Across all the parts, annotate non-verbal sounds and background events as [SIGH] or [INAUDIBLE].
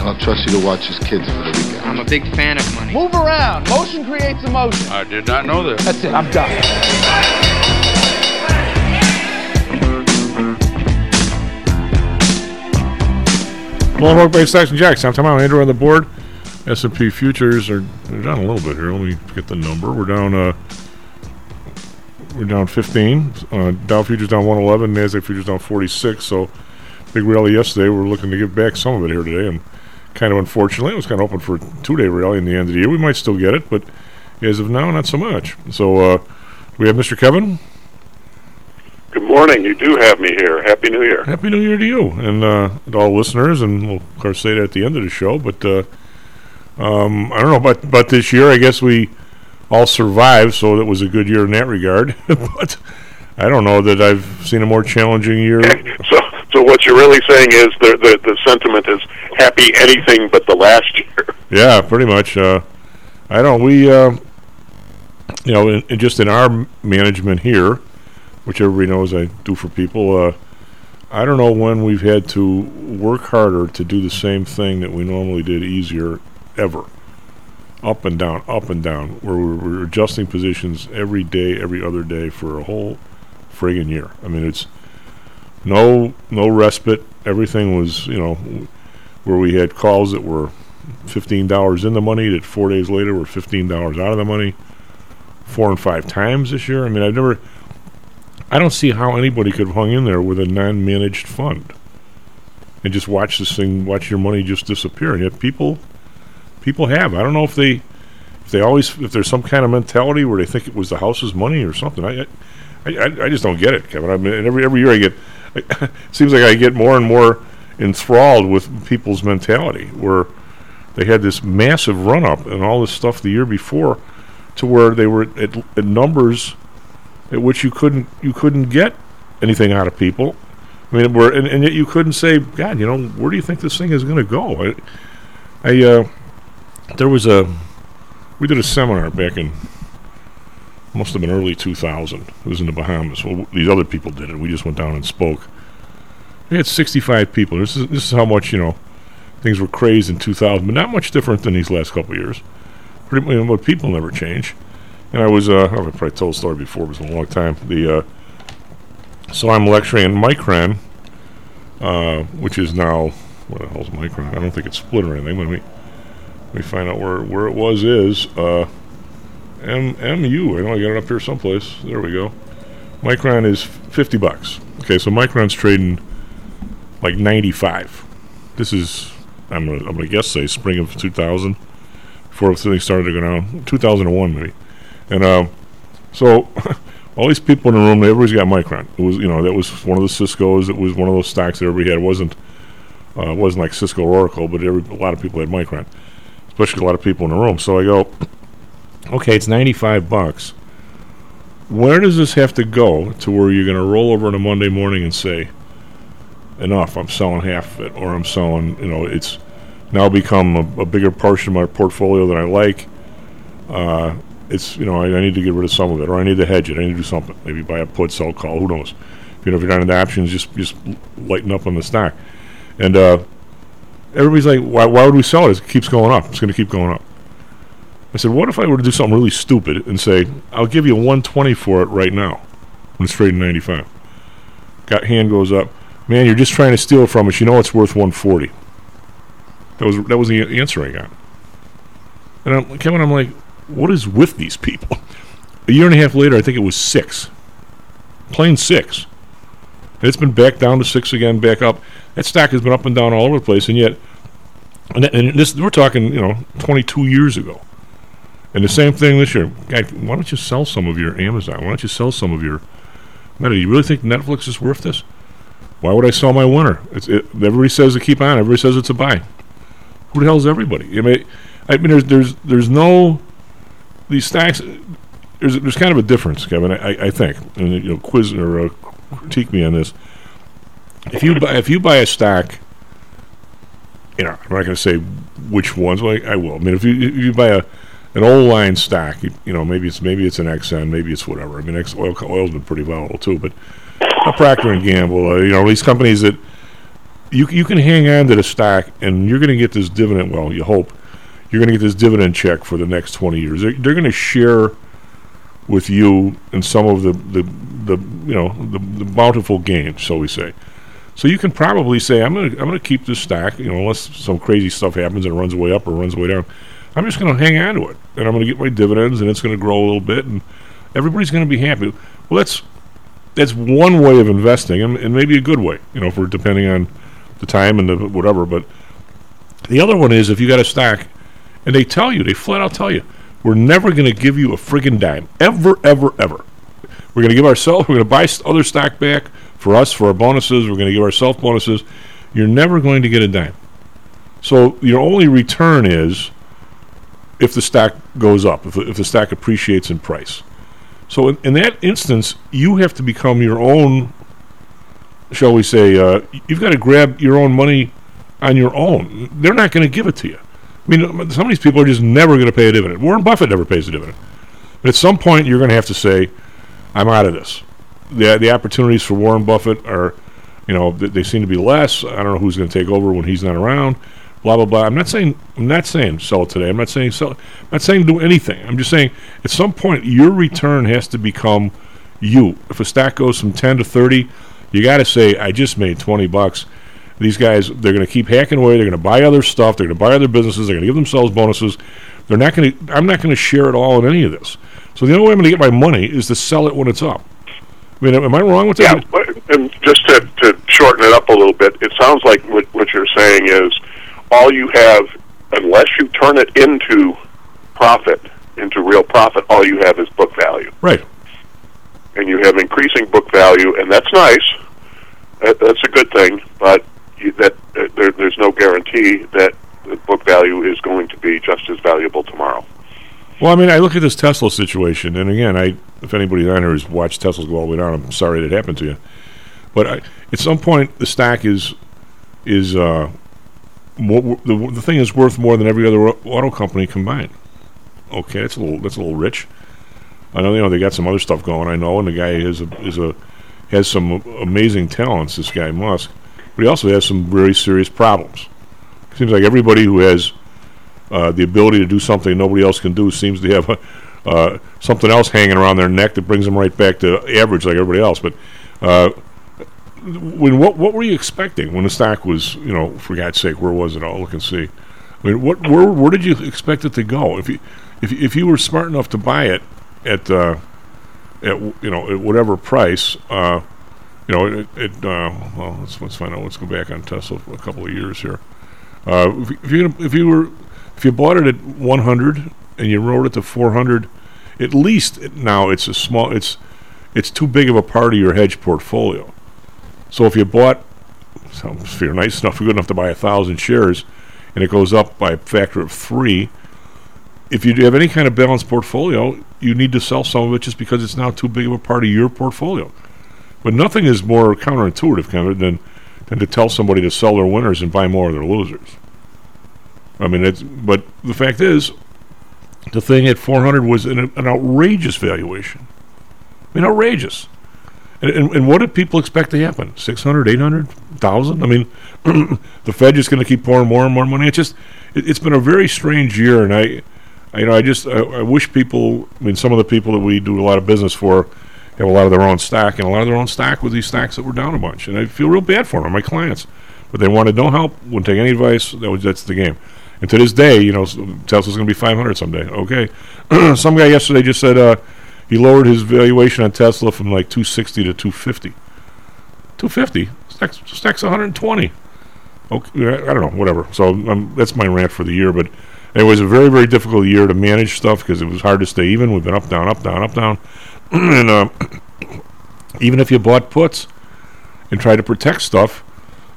I'll trust you to watch his kids for the weekend. I'm a big fan of money. Move around. Motion creates emotion. I did not know this. That's it. I'm done. Mohawk Bay Stocks and Jocks. I'm talking Andrew on the board. S&P futures are they're down a little bit here. Let me get the number. We're down. Uh, we're down 15. Uh, Dow futures down 111. Nasdaq futures down 46. So big rally yesterday. We're looking to give back some of it here today, and kind of unfortunately, it was kind of open for a two-day rally in the end of the year. We might still get it, but as of now, not so much. So uh, we have Mr. Kevin. Good morning. You do have me here. Happy New Year. Happy New Year to you and uh, to all listeners, and we'll of course say that at the end of the show. But uh, um, I don't know about about this year. I guess we all survived, so that was a good year in that regard. [LAUGHS] but I don't know that I've seen a more challenging year. [LAUGHS] So, so what you're really saying is the the, the sentiment is happy anything but the last year. Yeah, pretty much. Uh, I don't. We, uh, you know, in, in just in our management here, which everybody knows I do for people. Uh, I don't know when we've had to work harder to do the same thing that we normally did easier ever. Up and down, up and down, where we we're adjusting positions every day, every other day for a whole friggin' year. I mean, it's no no respite. Everything was, you know, where we had calls that were fifteen dollars in the money, that four days later were fifteen dollars out of the money, four and five times this year. I mean, I've never. I don't see how anybody could have hung in there with a non-managed fund and just watch this thing, watch your money just disappear. And yet people, people have. I don't know if they, if they always, if there's some kind of mentality where they think it was the house's money or something. I, I, I, I just don't get it, Kevin. I mean, every every year I get, [LAUGHS] it seems like I get more and more enthralled with people's mentality where they had this massive run up and all this stuff the year before, to where they were at, at numbers at which you couldn't you couldn't get anything out of people. I mean, and, and yet you couldn't say, God, you know, where do you think this thing is going to go? I, I uh, there was a we did a seminar back in must have been early 2000. It was in the Bahamas. Well, these other people did it. We just went down and spoke. We had 65 people. This is this is how much you know things were crazed in 2000, but not much different than these last couple years. Pretty, you know, people never change. And I was, uh, I've probably told the story before, it's been a long time. The, uh, so I'm lecturing in Micron, uh, which is now, what the hell's Micron? I don't think it's split or anything. Let me, let me find out where, where it was is, uh, M, MU. I know I got it up here someplace. There we go. Micron is 50 bucks. Okay, so Micron's trading like 95. This is, I'm gonna, I'm gonna guess say spring of 2000, before everything started to go down. 2001 maybe. And uh, so [LAUGHS] all these people in the room, everybody's got Micron. It was, you know, that was one of the Cisco's. It was one of those stocks that everybody had. It wasn't, uh, it wasn't like Cisco or Oracle, but every, a lot of people had Micron, especially a lot of people in the room. So I go, okay, it's 95 bucks. Where does this have to go to where you're going to roll over on a Monday morning and say, enough, I'm selling half of it, or I'm selling, you know, it's now become a, a bigger portion of my portfolio than I like. Uh, it's you know I, I, need to get rid of some of it, or I need to hedge it. I need to do something. Maybe buy a put, sell, call. Who knows? If, You know, if you're not in the options, just just lighten up on the stock. And uh, everybody's like, why, why would we sell it? It keeps going up. It's going to keep going up. I said, what if I were to do something really stupid and say, I'll give you 120 for it right now when it's trading 95. Got hand goes up. Man, you're just trying to steal from us. You know it's worth 140. That was that was the answer I got. And I'm, Kevin, I'm like, what is with these people? A year and a half later, I think it was six. Plain six. And it's been back down to six again, back up. That stock has been up and down all over the place, and yet, and, and this we're talking, you know, 22 years ago. And the same thing this year. Why don't you sell some of your Amazon? Why don't you sell some of your Meta? You really think Netflix is worth this? Why would I sell my winner? It, everybody says to keep on. Everybody says it's a buy. Who the hell is everybody? I mean, I mean, there's there's there's no these stocks. there's there's kind of a difference, Kevin. I, I think, and you know, quiz or uh, critique me on this. If you buy if you buy a stack, you know, I'm not going to say which ones. Well, I, I will. I mean, if you if you buy a an old line stack, you, you know, maybe it's maybe it's an Exxon, maybe it's whatever. I mean, X, oil oil's been pretty volatile too, but Procter and Gamble, uh, you know, these companies that you you can hang on to the stack, and you're going to get this dividend. Well, you hope you're going to get this dividend check for the next 20 years. They're, they're going to share with you in some of the, the, the you know the, the bountiful gains, so we say. So you can probably say, I'm going to I'm going to keep this stack, you know, unless some crazy stuff happens and it runs way up or runs way down. I'm just going to hang on to it, and I'm going to get my dividends, and it's going to grow a little bit, and everybody's going to be happy. Well, that's that's one way of investing, and, and maybe a good way, you know, for depending on the time and the whatever. But the other one is if you got a stack, and they tell you, they flat out tell you, we're never going to give you a friggin' dime, ever, ever, ever. We're going to give ourselves, we're going to buy other stock back for us for our bonuses. We're going to give ourselves bonuses. You're never going to get a dime. So your only return is if the stock goes up, if, if the stock appreciates in price. So in, in that instance, you have to become your own, shall we say, uh, you've got to grab your own money on your own. They're not going to give it to you. I mean, some of these people are just never going to pay a dividend. Warren Buffett never pays a dividend. But at some point, you're going to have to say, I'm out of this. The, the opportunities for Warren Buffett are, you know, th- they seem to be less. I don't know who's going to take over when he's not around. Blah blah blah. I'm not saying I'm not saying sell it today. I'm not saying sell. I'm not saying do anything. I'm just saying at some point your return has to become you. If a stock goes from 10 to 30, you got to say I just made 20 bucks. These guys, they're going to keep hacking away. They're going to buy other stuff. They're going to buy other businesses. They're going to give themselves bonuses. They're not going to. I'm not going to share it all in any of this. So the only way I'm going to get my money is to sell it when it's up. I mean, am I wrong with that? Yeah, and just to, to shorten it up a little bit, it sounds like what, what you're saying is all you have, unless you turn it into profit, into real profit, all you have is book value. Right. And you have increasing book value, and that's nice. That, that's a good thing, but you, that uh, there, there's no guarantee that the book value is going to be just as valuable tomorrow. Well, I mean, I look at this Tesla situation, and again, I if anybody on here has watched Teslas go all the way down, I'm sorry that it happened to you. But I, at some point, the stack is is uh, more, the the thing is worth more than every other auto company combined. Okay, that's a little that's a little rich. I know you know they got some other stuff going. I know, and the guy is a is a has some amazing talents. This guy Musk, but he also has some very serious problems. Seems like everybody who has uh, the ability to do something nobody else can do seems to have [LAUGHS] uh, something else hanging around their neck that brings them right back to average like everybody else. But uh, when what what were you expecting when the stock was you know for God's sake where was it? I'll look and see. I mean, what where where did you expect it to go? If you if if you were smart enough to buy it at uh, at you know at whatever price. Uh, you know, it, it uh, well, let's let's find out. Let's go back on Tesla for a couple of years here. Uh, if, if you if you were if you bought it at 100 and you rode it to 400, at least now it's a small it's it's too big of a part of your hedge portfolio. So if you bought, so if you're nice enough, good enough to buy a thousand shares, and it goes up by a factor of three, if you have any kind of balanced portfolio, you need to sell some of it just because it's now too big of a part of your portfolio. But nothing is more counterintuitive, Kevin, than than to tell somebody to sell their winners and buy more of their losers. I mean, it's but the fact is, the thing at 400 was an, an outrageous valuation. I mean, outrageous. And, and, and what did people expect to happen? 600, 800, 1,000? I mean, [CLEARS THROAT] the Fed just going to keep pouring more and more money. It's just, it, it's been a very strange year, and I, I you know, I just, I, I wish people. I mean, some of the people that we do a lot of business for have a lot of their own stock, and a lot of their own stock with these stocks that were down a bunch, and I feel real bad for them, my clients. But they wanted no help, wouldn't take any advice. That was that's the game. And to this day, you know, Tesla's going to be 500 someday. Okay, [CLEARS THROAT] some guy yesterday just said uh, he lowered his valuation on Tesla from like 260 to 250. 250. Stack's, stack's 120. Okay, I don't know, whatever. So um, that's my rant for the year. But it was a very, very difficult year to manage stuff because it was hard to stay even. We've been up, down, up, down, up, down. [CLEARS THROAT] and uh, [CLEARS THROAT] even if you bought puts and tried to protect stuff,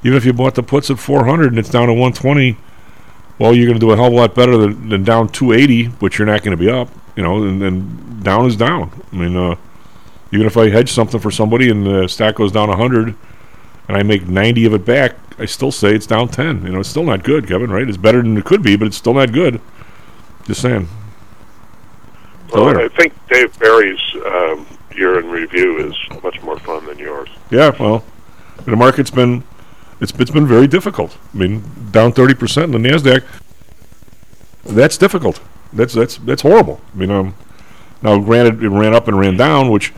even if you bought the puts at 400 and it's down to 120, well, you're going to do a hell of a lot better than, than down 280, which you're not going to be up. You know, and then down is down. I mean, uh, even if I hedge something for somebody and the stack goes down 100 and I make 90 of it back, I still say it's down 10. You know, it's still not good, Kevin, right? It's better than it could be, but it's still not good. Just saying. Well. I think Dave Barry's um, year in review is much more fun than yours. Yeah, well, the market's been it's it's been very difficult. I mean, down 30% in the Nasdaq. That's difficult. That's that's that's horrible. I mean, um, now granted, it ran up and ran down, which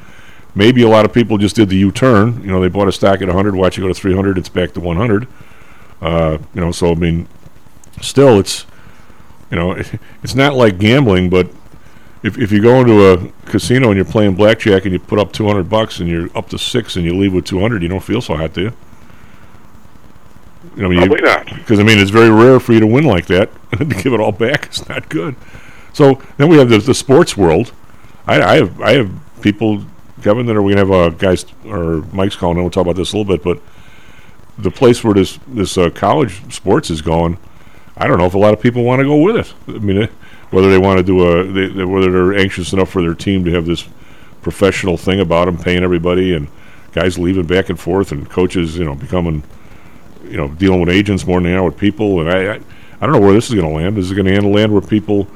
maybe a lot of people just did the U-turn. You know, they bought a stock at 100, watch it go to 300, it's back to 100. Uh, you know, so I mean, still, it's you know, [LAUGHS] it's not like gambling, but if if you go into a casino and you're playing blackjack and you put up 200 bucks and you're up to six and you leave with 200, you don't feel so hot, do you? You know, Probably not. because I mean it's very rare for you to win like that and [LAUGHS] to give it all back. It's not good. So then we have the, the sports world. I, I have I have people, Kevin, that are we gonna have uh, guys or Mike's calling. in, We'll talk about this a little bit, but the place where this this uh, college sports is going, I don't know if a lot of people want to go with it. I mean, eh, whether they want to do a they, they, whether they're anxious enough for their team to have this professional thing about them, paying everybody, and guys leaving back and forth, and coaches, you know, becoming you know, dealing with agents more than they are with people. And I, I, I don't know where this is going to land. Is it going to land where people,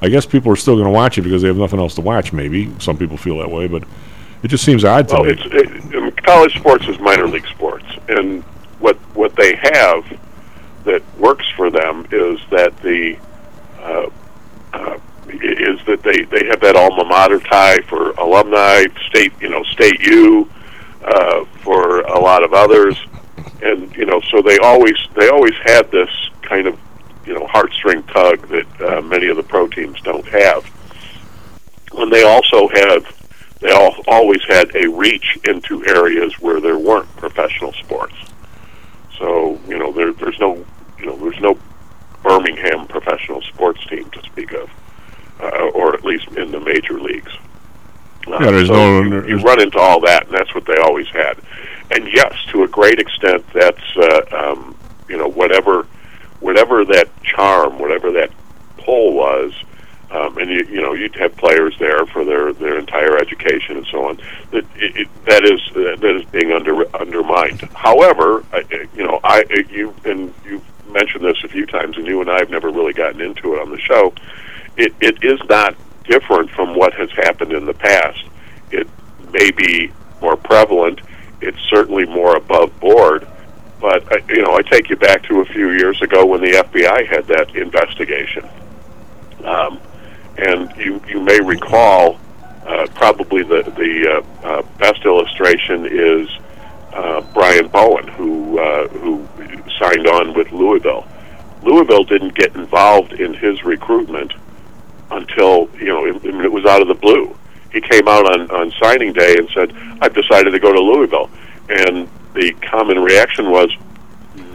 I guess people are still going to watch it because they have nothing else to watch. Maybe some people feel that way, but it just seems odd to Well, me. it's it, college sports is minor league sports, and what what they have that works for them is that the uh, uh, is that they they have that alma mater tie for alumni, state you know state U, uh, for a lot of others, and you know so they always they always had this kind of you know heartstring tug that uh, many of the pro teams don't have. When they also have they all, always had a reach into areas where there weren't professional sports. So you know there, there's no you know there's no Birmingham professional sports team to speak of, uh, or at least in the major leagues. Uh, Yeah, there's so no- you, there's- you run into all that, and that's what they always had. And yes, to a great extent, that's uh, um, you know whatever whatever that charm, whatever that pull was, um, and you, you know you'd have players there for their their entire education and so on. That it, it, that is that is being under undermined. However, I- you know I you and you've mentioned this a few times, and you and I have never really gotten into it on the show. It it is not different from what has happened in the past. It may be more prevalent. It's certainly more above board. But I you know, I take you back to a few years ago when the FBI had that investigation, um, and you you may recall uh, probably the the uh, uh, best illustration is uh, Brian Bowen, who uh, who signed on with Louisville. Louisville didn't get involved in his recruitment until you know it, it was out of the blue. He came out on on signing day and said, "I've decided to go to Louisville," and the common reaction was,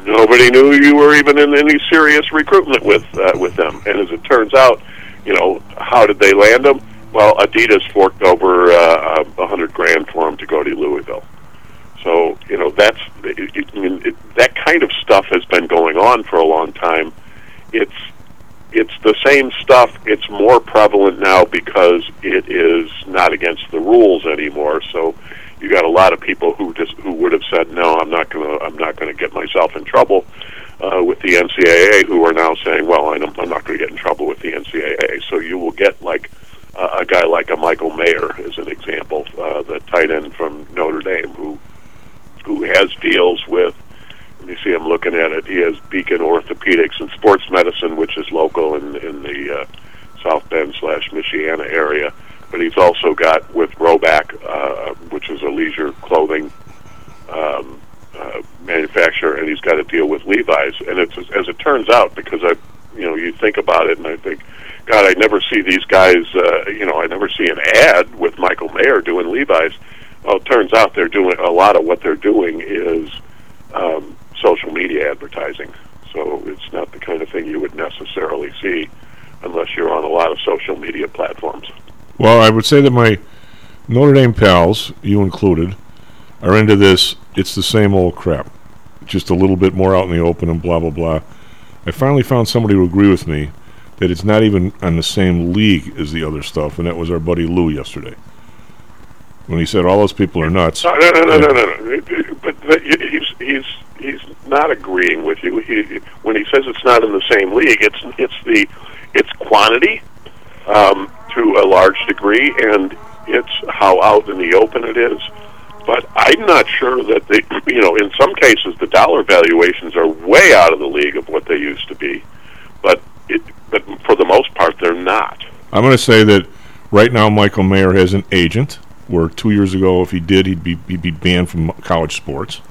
"Nobody knew you were even in any serious recruitment with uh, with them." And as it turns out, you know, how did they land him? Well, Adidas forked over uh, a hundred grand for him to go to Louisville. So you know that's it, it, I mean, it, that kind of stuff has been going on for a long time. It's it's the same stuff. It's more prevalent now because it is not against the rules anymore. So you got a lot of people who just who would have said, "No, I'm not to. I'm not to get myself in trouble." Uh, with the NCAA, who are now saying, "Well, I'm, I'm not going to get in trouble with the NCAA." So you will get like uh, a guy like a Michael Mayer, as an example, uh, the tight end from Notre Dame, who who has deals with. Let me see. I'm looking at it. He has Beacon Orthopedics and Sports Medicine, which is local in in the uh, South Bend slash Michiana area. But he's also got with Rhoback, uh, which is a leisure clothing um, uh, manufacturer, and he's got to deal with Levi's. And it's as it turns out, because I, you know, you think about it, and I think, God, I never see these guys. Uh, you know, I never see an ad with Michael Mayer doing Levi's. Well, it turns out they're doing a lot of what they're doing is um, social media advertising. So it's not the kind of thing you would necessarily see unless you're on a lot of social media platforms. Well, I would say that my Notre Dame pals, you included, are into this. It's the same old crap, just a little bit more out in the open and blah blah blah. I finally found somebody to agree with me that it's not even on the same league as the other stuff, and that was our buddy Lou yesterday. When he said all those people are nuts. No, no, no, no, no, no. no. But the, he's he's he's not agreeing with you. He, when he says it's not in the same league, it's it's the it's quantity um, to a large degree, and it's how out in the open it is. But I'm not sure that they, [CLEARS THROAT] you know, in some cases the dollar valuations are way out of the league of what they used to be. But it, but for the most part, they're not. I'm going to say that right now Michael Mayer has an agent. Where two years ago, if he did, he'd be he'd be banned from college sports.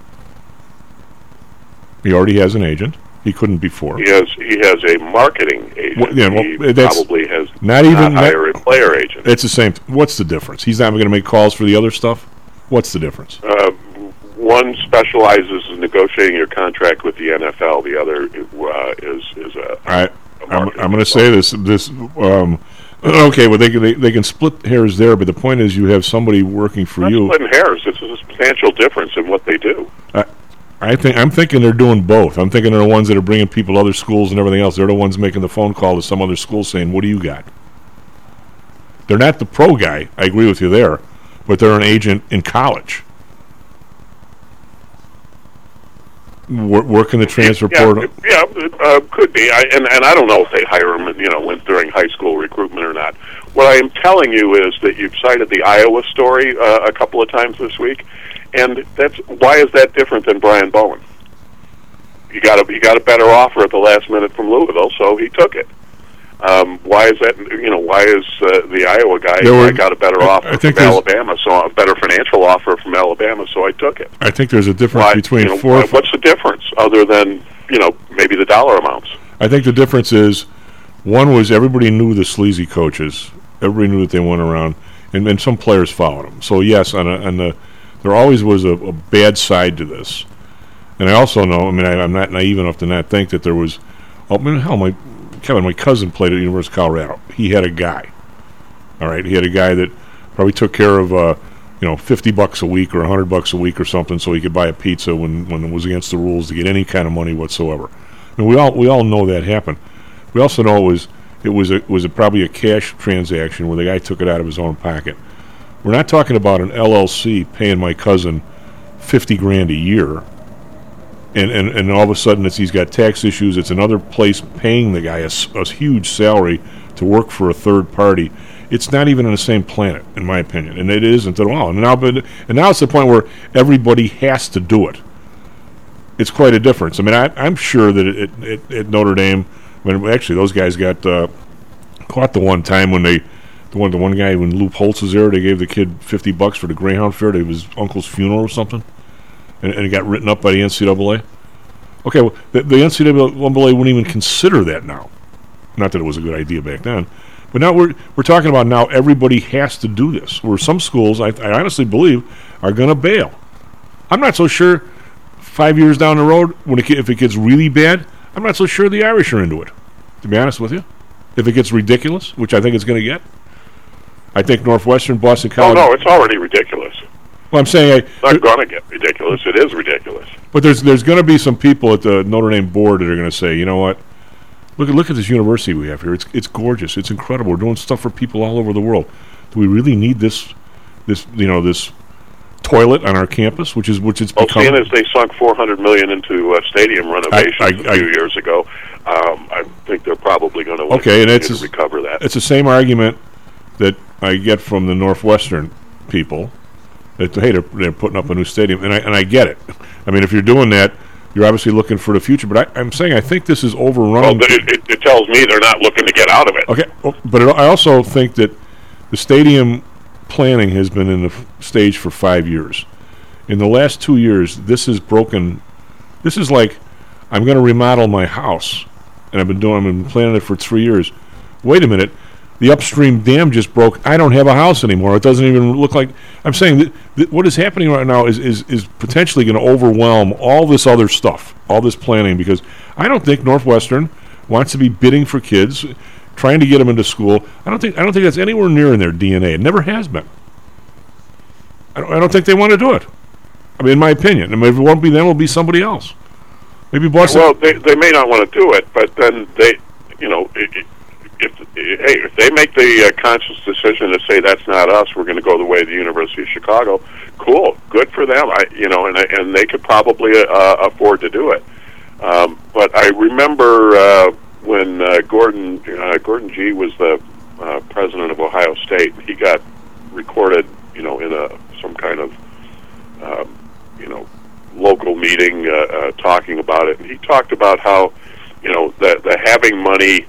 He already has an agent. He couldn't before. He has he has a marketing agent. Well, yeah, well, he that's probably has not even- not hire a player agent. It's the same. What's the difference? He's not going to make calls for the other stuff. What's the difference? Uh, one specializes in negotiating your contract with the NFL. The other uh, is is a. I, I'm, I'm going to say this. This um, [CLEARS THROAT] okay. Well, they, can- they they can split hairs there, but the point is, you have somebody working for Not you. splitting hairs. It's a substantial difference in what they do. I think I'm thinking they're doing both. I'm thinking they're the ones that are bringing people to other schools and everything else. They're the ones making the phone call to some other school saying, "What do you got?" They're not the pro guy. I agree with you there, but they're an agent in college. Working the transfer yeah, portal. Yeah, uh, could be. I, and and I don't know if they hire them, you know, when during high school recruitment or not. What I am telling you is that you've cited the Iowa story uh, a couple of times this week, and that's why is that different than Brian Bowen? You got a you got a better offer at the last minute from Louisville, so he took it. Um, why is that? You know, why is uh, the Iowa guy were- I got a better I- offer I think from Alabama, so a better financial offer from Alabama, so I took it. I think there's a difference Why, between you know, four. What's the difference other than you know maybe the dollar amounts? I think the difference is one was everybody knew the sleazy coaches. Everybody knew that they went around, and, some players followed them. So yes, on, on the there always was a, a bad side to this. And I also know, I mean, I, I'm not naive enough to not think that there was. Oh, I mean, hell, my Kevin, my cousin played at the University of Colorado. He had a guy. All right, he had a guy that probably took care of, uh, you know, fifty bucks a week or hundred bucks a week or something, so he could buy a pizza when when it was against the rules to get any kind of money whatsoever. And we all we all know that happened. We also know it was it was a, was a, probably a cash transaction where the guy took it out of his own pocket. We're not talking about an LLC paying my cousin fifty grand a year, and, and and all of a sudden it's he's got tax issues. It's another place paying the guy a huge salary to work for a third party. It's not even on the same planet, in my opinion, and it isn't at all. And now, but and now it's the point where everybody has to do it. It's quite a difference. I mean, I, I'm sure that it, at Notre Dame, when actually those guys got uh, caught the one time when they, the one the one guy when Lou Holtz was there, they gave the kid fifty bucks for the Greyhound fare to his uncle's funeral or something, and, and it got written up by the NCAA. Okay, well, the, the NCAA wouldn't even consider that now. Not that it was a good idea back then, but now we're we're talking about now everybody has to do this. Where some schools, I, I honestly believe, are going to bail. I'm not so sure. Five years down the road, when it, if it gets really bad, I'm not so sure the Irish are into it. To be honest with you, if it gets ridiculous, which I think it's going to get, I think Northwestern, Boston College. Oh no, it's already ridiculous. Well, I'm saying, I, It's not going to get ridiculous. It is ridiculous. But there's there's going to be some people at the Notre Dame board that are going to say, you know what? Look at look at this university we have here. It's it's gorgeous. It's incredible. We're doing stuff for people all over the world. Do we really need this this you know this toilet on our campus, which is which it's Well, become? seeing as they sunk four hundred million into uh, stadium renovations I- a few I- years ago, um, I think they're probably going to Okay, and it's to recover that. It's the same argument that I get from the Northwestern people. That hey, they're, they're putting up a new stadium, and I and I get it. I mean, if you're doing that, you're obviously looking for the future. But I, I'm saying I think this is Well, overrunning. but it, it, it tells me they're not looking to get out of it. Okay, well, but it, I also think that the stadium planning has been in the f- stage for five years. In the last two years, this is broken. This is like I'm going to remodel my house, and I've been doing. I've been planning it for three years. Wait a minute, the upstream dam just broke. I don't have a house anymore. It doesn't even look like. I'm saying that, that what is happening right now is is, is potentially going to overwhelm all this other stuff, all this planning, because I don't think Northwestern wants to be bidding for kids, trying to get them into school. I don't think I don't think that's anywhere near in their DNA. It never has been. I don't, I don't think they want to do it. I mean, in my opinion, I if it won't be them, it'll be somebody else. Maybe Boston. Well, they they may not want to do it, but then they, you know, it, if hey, if they make the uh, conscious decision to say that's not us, we're going to go the way of the University of Chicago. Cool, good for them. I, you know, and and they could probably uh, afford to do it. Um, but I remember uh, when uh, Gordon uh, Gordon Gee was the uh, president of Ohio State. He got recorded, you know, in a some kind of um, you know local meeting uh, uh, talking about it. And he talked about how you know the the having money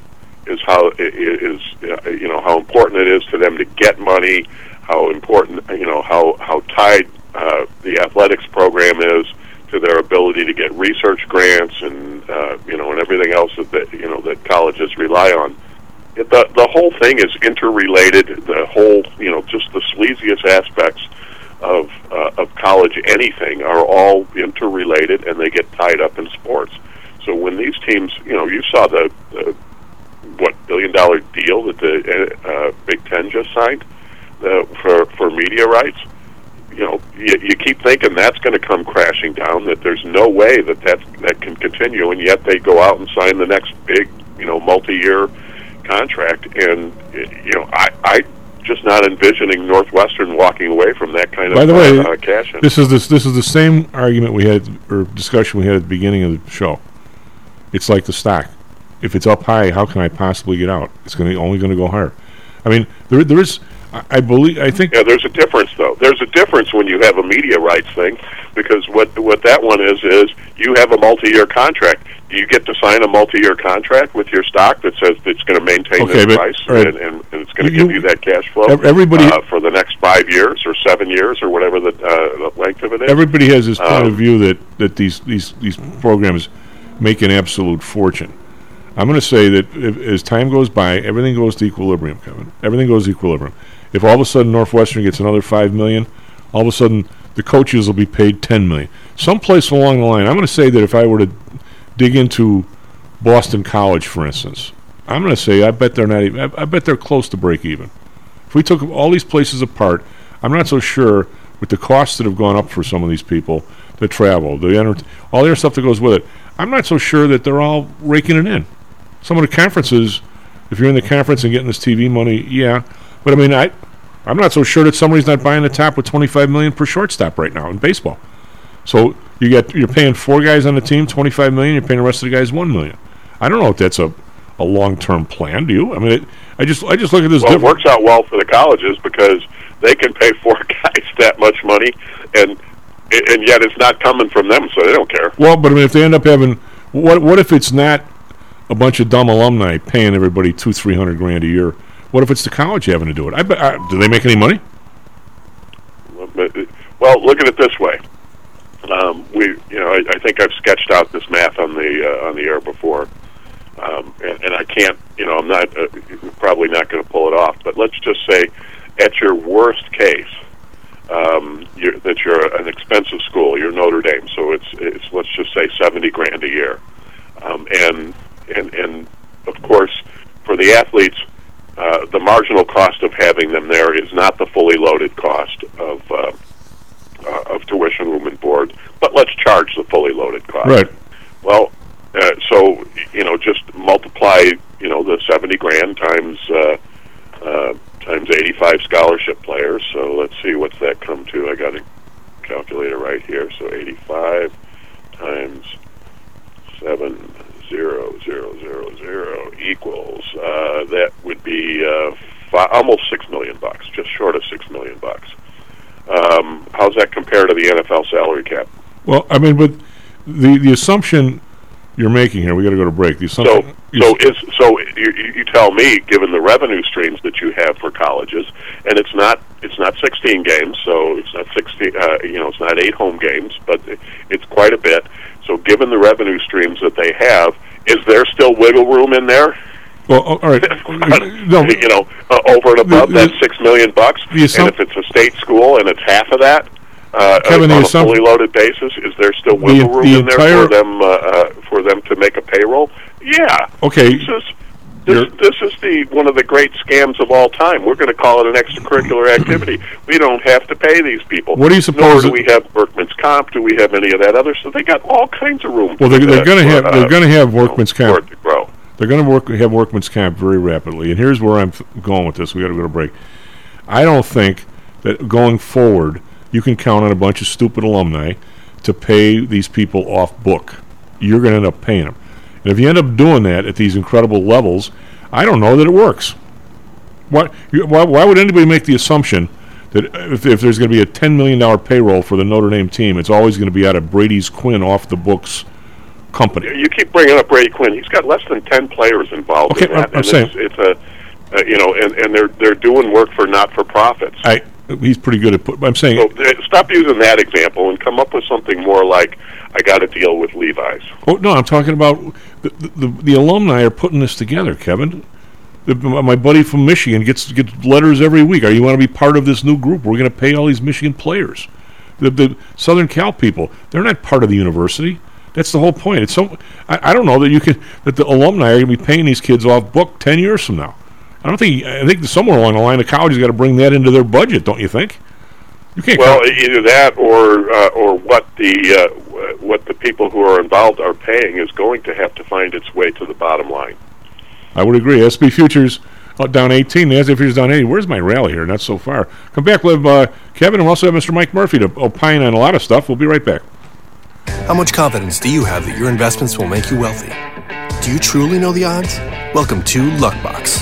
is how i- i- uh, you know how important it is to them to get money. How important you know how how tied uh, the athletics program is to their ability to get research grants and uh, you know and everything else that, you know that colleges rely on. It, the the whole thing is interrelated. The whole you know just the sleaziest aspects of uh, of college anything are all interrelated and they get tied up in sports. So when these teams, you know, you saw the, the what billion dollar deal that the uh, Big Ten just signed uh, for for media rights. You know, you, you keep thinking that's going to come crashing down. That there's no way that that that can continue, and yet they go out and sign the next big, you know, multi-year contract. And you know, I I just not envisioning Northwestern walking away from that kind of By the way, uh, cash in. This is this this is the same argument we had or discussion we had at the beginning of the show. It's like the stock. If it's up high, how can I possibly get out? It's going to only going to go higher. I mean, there there is. I, I believe. I think. Yeah, there's a difference though. There's a difference when you have a media rights thing, because what what that one is is you have a multi-year contract. You get to sign a multi-year contract with your stock that says it's going to maintain Okay, this but- price right. and, and, and it's going to give you that cash flow. Everybody- uh, for the next five years or seven years or whatever the, uh, the length of it is. Everybody has this point of Um, view that, that these, these, these programs make an absolute fortune. I'm going to say that if, as time goes by, everything goes to equilibrium, Kevin. Everything goes to equilibrium. If all of a sudden Northwestern gets another five million, all of a sudden the coaches will be paid ten million. Someplace along the line, I'm going to say that if I were to dig into Boston College, for instance, I'm going to say I bet they're not even. I, I bet they're close to break even. If we took all these places apart, I'm not so sure with the costs that have gone up for some of these people, the travel, the enter- all the other stuff that goes with it. I'm not so sure that they're all raking it in. Some of the conferences, if you're in the conference and getting this TV money, yeah. But I mean, I, I'm not so sure that somebody's not buying the top with 25 million per shortstop right now in baseball. So you get you're paying four guys on the team 25 million. You're paying the rest of the guys one million. I don't know if that's a, a long term plan. Do you? I mean, it, I just I just look at this. Well, it works out well for the colleges because they can pay four [LAUGHS] guys that much money, and and yet it's not coming from them, so they don't care. Well, but I mean, if they end up having, what what if it's not a bunch of dumb alumni paying everybody two, three hundred grand a year? What if it's the college having to do it? I do they make any money? Well, look at it this way. Um, we, you know, I, I think I've sketched out this math on the uh, on the air before, um, and, and I can't, you know, I'm not uh, probably not going to pull it off. But let's just say, at your worst case, um, you're, that you're an expensive school, you're Notre Dame, so it's it's let's just say seventy grand a year, um, and and and of course, for the athletes, uh, the marginal cost of having them there is not the fully loaded cost of uh, uh, of tuition, room, and board. But let's charge the fully loaded cost. Right. Well, uh, so you know, just multiply you know the seventy grand times uh, uh, times eighty five scholarship players. So let's see what's that come to. I got a calculator right here. So eighty five times seven zero zero zero zero equals uh, that would be uh, fi- almost six million bucks, just short of six million bucks. Um, how's that compare to the NFL salary cap? Well, I mean, but the the assumption you're making here, we got to go to break. The So, assumption. so is so you, you you tell me, given the revenue streams that you have for colleges, and it's not it's not 16 games, so it's not 16, uh, you know, it's not eight home games, but it's quite a bit. So, given the revenue streams that they have, is there still wiggle room in there? well, oh, all right. [LAUGHS] no, you know, uh, over and above The- the- that six million bucks. the assump- and if it's a state school and it's half of that, uh, Kevin, the on a fully loaded basis, is there still wiggle room the in there for them uh, uh, for them to make a payroll? Yeah. Okay. This is this, this is the one of the great scams of all time. We're going to call it an extracurricular activity. [CLEARS THROAT] We don't have to pay these people. What do you Nor suppose do we have workman's comp? Do we have any of that other stuff? They got all kinds of room. Well, they're, they're going to have uh, they're going to have workman's comp. to grow. They're going to work have workman's comp very rapidly. And here's where I'm going with this. We got to go to break. I don't think that going forward you can count on a bunch of stupid alumni to pay these people off book. You're going to end up paying them. And if you end up doing that at these incredible levels, I don't know that it works. Why, why, why would anybody make the assumption that if, if there's going to be a $10 million payroll for the Notre Dame team, it's always going to be out of Brady's Quinn off the books company? You keep bringing up Brady Quinn. He's got less than ten players involved Okay, in that, I'm- I'm saying- it's, it's a, uh, you know, and, and they're they're doing work for not for profits. I, he's pretty good at put, I'm saying So uh, stop using that example and come up with something more like I got to deal with Levi's. Oh no, I'm talking about the the, the, alumni are putting this together, Kevin. My buddy from Michigan gets gets letters every week. Are you want to be part of this new group? We're going to pay all these Michigan players. The, the Southern Cal people, they're not part of the university. That's the whole point. It's so I, I don't know that you can that the alumni are going to be paying these kids off book ten years from now. I don't think I think somewhere along the line the college has got to bring that into their budget. Don't you think? You can't. Well, either that or uh, or what the uh, what the people who are involved are paying is going to have to find its way to the bottom line. I would agree. S&P Futures uh, down 18. The S&P Futures down 80. Where's my rally here? Not so far. Come back with uh, Kevin, and we also have Mr. Mike Murphy to opine on a lot of stuff. We'll be right back. How much confidence do you have that your investments will make you wealthy? Do you truly know the odds? Welcome to Luckbox,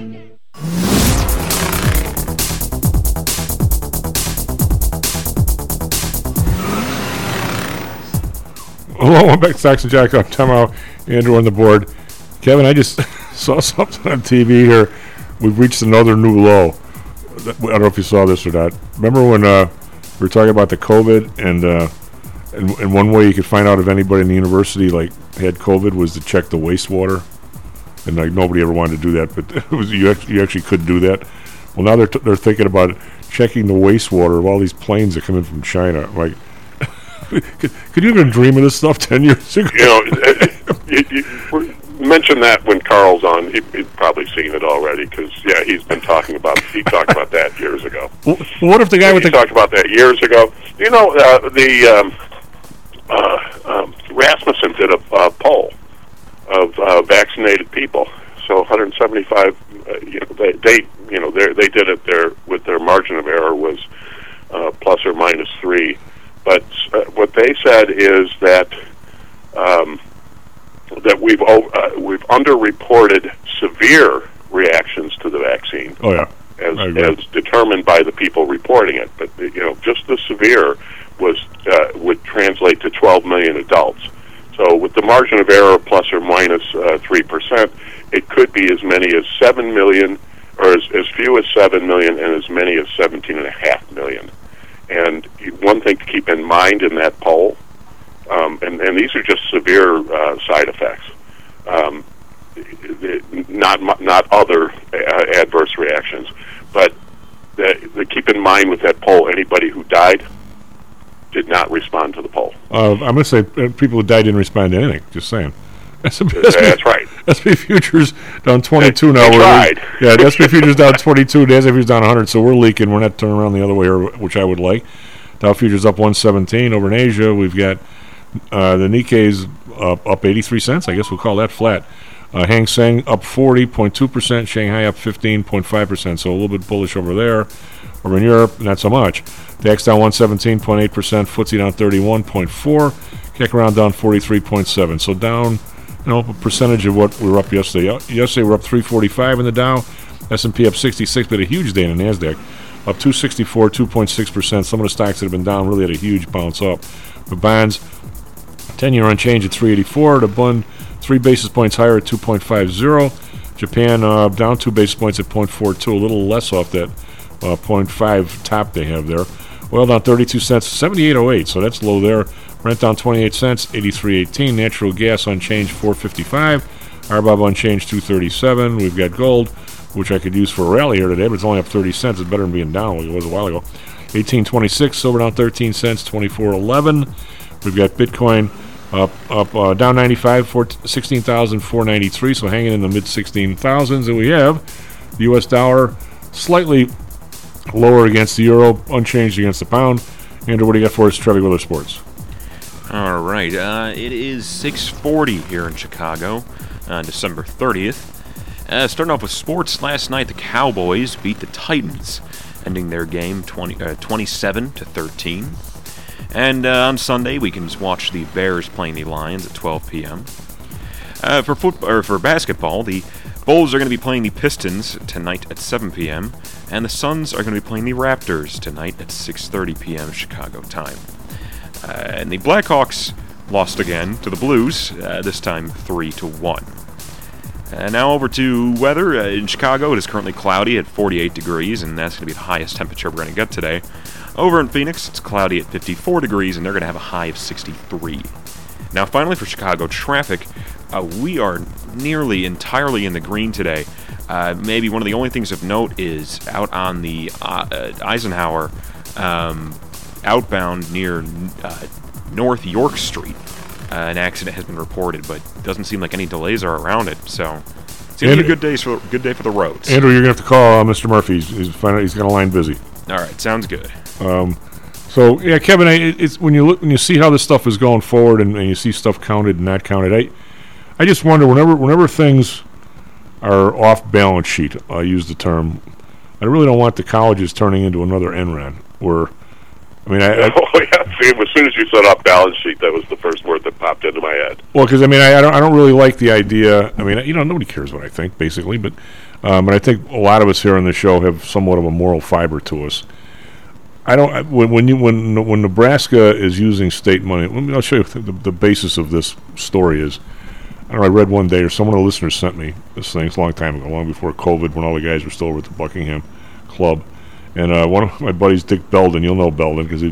Hello, I'm back to and Jocks. I'm Tom Howell, Andrew on the board. Kevin, I just [LAUGHS] saw something on TV here we've reached another new low. I don't know if you saw this or not. Remember when uh, we were talking about the COVID and, uh, and and one way you could find out if anybody in the university like had COVID was to check the wastewater, and like nobody ever wanted to do that, but [LAUGHS] was you actually, you actually could do that. Well, now they're t- they're thinking about checking the wastewater of all these planes that come in from China. Like, could, could you even dream of this stuff ten years ago? You know, you mention that when Carl's on. He, he's probably seen it already because yeah, he's been talking about. He talked about that years ago. Well, what if the guy with he the talked about that years ago? You know, uh, the um, uh, um, Rasmussen did a uh, poll of uh, vaccinated people. So 175. Uh, you know, they, they you know they they did it there with their margin of error was uh, plus or minus three. But uh, what they said is that um, that we've uh, we've underreported severe reactions to the vaccine Oh yeah, as as determined by the people reporting it. But you know, just the severe was uh, would translate to 12 million adults. So with the margin of error plus or minus uh, three percent, it could be as many as seven million, or as, as few as seven million, and as many as 17 and a half million. And one thing to keep in mind in that poll, um, and, and these are just severe uh, side effects. Um, not not other uh, adverse reactions, but keep in mind with that poll, anybody who died did not respond to the poll. Uh, I'm going to say uh, people who died didn't respond to anything. Just saying. S&P, That's right. SP futures down 22 now. We're tried. Yeah, the SP [LAUGHS] futures down 22. The S&P's down 100. So we're leaking. We're not turning around the other way, which I would like. Dow futures up 117 over in Asia. We've got uh, the Nikkei's up, up 83 cents. I guess we'll call that flat. Uh, Hang Seng up 40.2%. Shanghai up 15.5%. So a little bit bullish over there. Over in Europe, not so much. DAX down 117.8%. FTSE down 31.4. Kick around down 43.7. So down, you know, a percentage of what we were up yesterday. Uh, Yesterday we're up 345 in the Dow. S&P up 66, but a huge day in the Nasdaq, up 264, 2.6 percent. Some of the stocks that have been down really had a huge bounce up. The bonds, 10 year unchanged at 384. The bund, three basis points higher at 2.50. Japan uh, down two basis points at 0.42, a little less off that uh, 0.5 top they have there. Oil down 32 cents, 78.08, so that's low there. Brent down 28 cents, 83.18. Natural gas unchanged, 455. RBOB unchanged, 237. We've got gold, which I could use for a rally here today, but it's only up 30 cents. It's better than being down like it was a while ago. 1826, silver down 13 cents, 2411. We've got Bitcoin up up uh, down 95, four- 16,493, so hanging in the mid 16,000s. And we have the U.S. dollar slightly lower against the euro, unchanged against the pound. Andrew, what do you got for us, Trevi Weather Sports? All right, uh, it is 6:40 here in Chicago, uh, December 30th. Uh, starting off with sports, last night the Cowboys beat the Titans, ending their game 20, uh, 27 to 13. And uh, on Sunday we can watch the Bears playing the Lions at 12 p.m. Uh, for foot or for basketball, the Bulls are going to be playing the Pistons tonight at 7 p.m. and the Suns are going to be playing the Raptors tonight at 6:30 p.m. Chicago time. Uh, and the Blackhawks lost again to the Blues, uh, this time 3 to 1. And now over to weather. Uh, in Chicago, it is currently cloudy at 48 degrees, and that's going to be the highest temperature we're going to get today. Over in Phoenix, it's cloudy at 54 degrees, and they're going to have a high of 63. Now, finally, for Chicago traffic, uh, we are nearly entirely in the green today. Uh, maybe one of the only things of note is out on the uh, uh, Eisenhower um, outbound near uh, North York Street. Uh, an accident has been reported, but doesn't seem like any delays are around it. So, it's gonna be a good day for good day for the roads. Andrew, you're going to have to call uh, Mr. Murphy. He's, he's, find out he's got a line busy. All right, sounds good. Um, so yeah, Kevin, I, it's when you look when you see how this stuff is going forward, and, and you see stuff counted and not counted. I, I just wonder whenever whenever things are off balance sheet, I use the term. I really don't want the colleges turning into another Enron, where I mean, I, [LAUGHS] I oh yeah. See, as soon as you said off balance sheet, that was the first word that popped into my head. Well, because I mean, I, I don't, I don't really like the idea. I mean, you know, nobody cares what I think, basically. But, um, but I think a lot of us here on the show have somewhat of a moral fiber to us. I don't. I- When when you when when Nebraska is using state money, let me, I'll show you the, the basis of this story is. I don't know. I read one day, or someone of the listeners sent me this thing. It's a long time ago, long before COVID, when all the guys were still over at the Buckingham Club. And uh, one of my buddies, Dick Belden, you'll know Belden because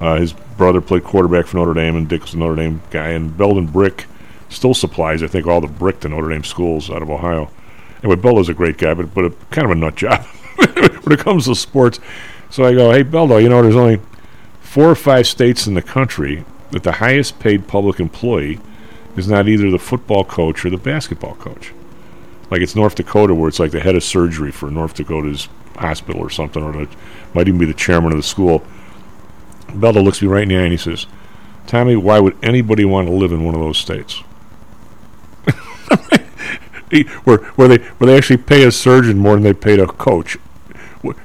uh, his brother played quarterback for Notre Dame, and Dick was a Notre Dame guy. And Belden Brick still supplies, I think, all the brick to Notre Dame schools out of Ohio. Anyway, Beldo's a great guy, but but a, kind of a nut job [LAUGHS] when it comes to sports. So I go, hey, Beldo, you know, there's only four or five states in the country that the highest paid public employee is not either the football coach or the basketball coach. Like it's North Dakota, where it's like the head of surgery for North Dakota's hospital or something, or it might even be the chairman of the school. Beldo looks me right in the eye and he says, Tommy, why would anybody want to live in one of those states? [LAUGHS] where where they where they actually pay a surgeon more than they paid a coach.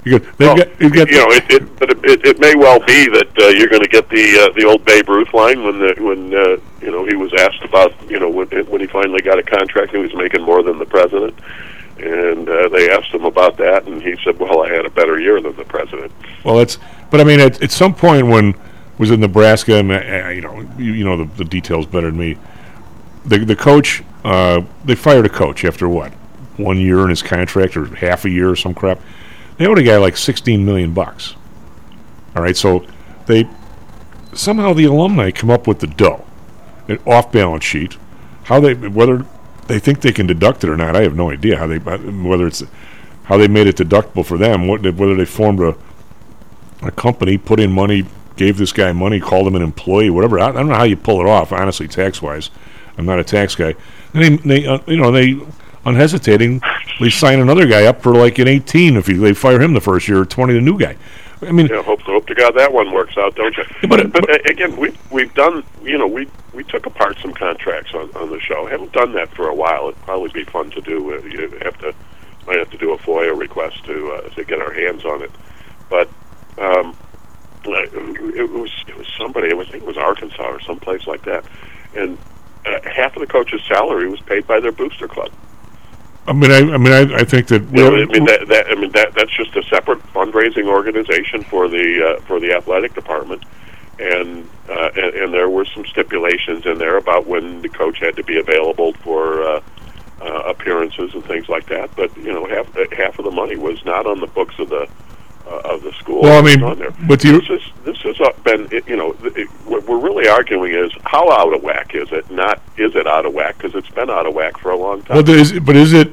You got, well, got, you, got you know, it, it, but it, it may well be that uh, you're going to get the uh, the old Babe Ruth line when the when uh, you know he was asked about you know when when he finally got a contract he was making more than the president, and uh, they asked him about that, and he said, "Well, I had a better year than the president." Well, it's but I mean at, at some point when was in Nebraska, and uh, you know you, you know the, the details better than me. The the coach uh, they fired a coach after what one year in his contract or half a year or some crap. They owed a guy like sixteen million bucks. All right, so they somehow the alumni come up with the dough, an off balance sheet. How they whether they think they can deduct it or not, I have no idea. How they whether it's how they made it deductible for them, what whether they formed a a company, put in money, gave this guy money, called him an employee, whatever. I, I don't know how you pull it off, honestly, tax wise. I'm not a tax guy. And they, they uh, you know, they unhesitatingly sign another guy up for like an 18 if you, they fire him the first year, or 20 the new guy. I mean, yeah, hope hope to God that one works out, don't you? But, but, but again, we we've done, you know, we we took apart some contracts on on the show. haven't done that for a while. It'd probably be fun to do. Uh, you have to might have to do a FOIA request to uh, to get our hands on it. But um, it was it was somebody. It was I think it was Arkansas or someplace like that, and uh, half of the coach's salary was paid by their booster club. I mean, I, I mean, I, I think that. You know, I mean, that, that I mean that that's just a separate fundraising organization for the uh, for the athletic department, and, uh, and and there were some stipulations in there about when the coach had to be available for uh, uh, appearances and things like that. But you know, half half of the money was not on the books of the uh, of the school. Well, I mean, on there. but you, this is this has uh, been you know it, what we're really arguing is how out of whack is it? Not is it out of whack because it's been out of whack for a long time. Well, is, but is it?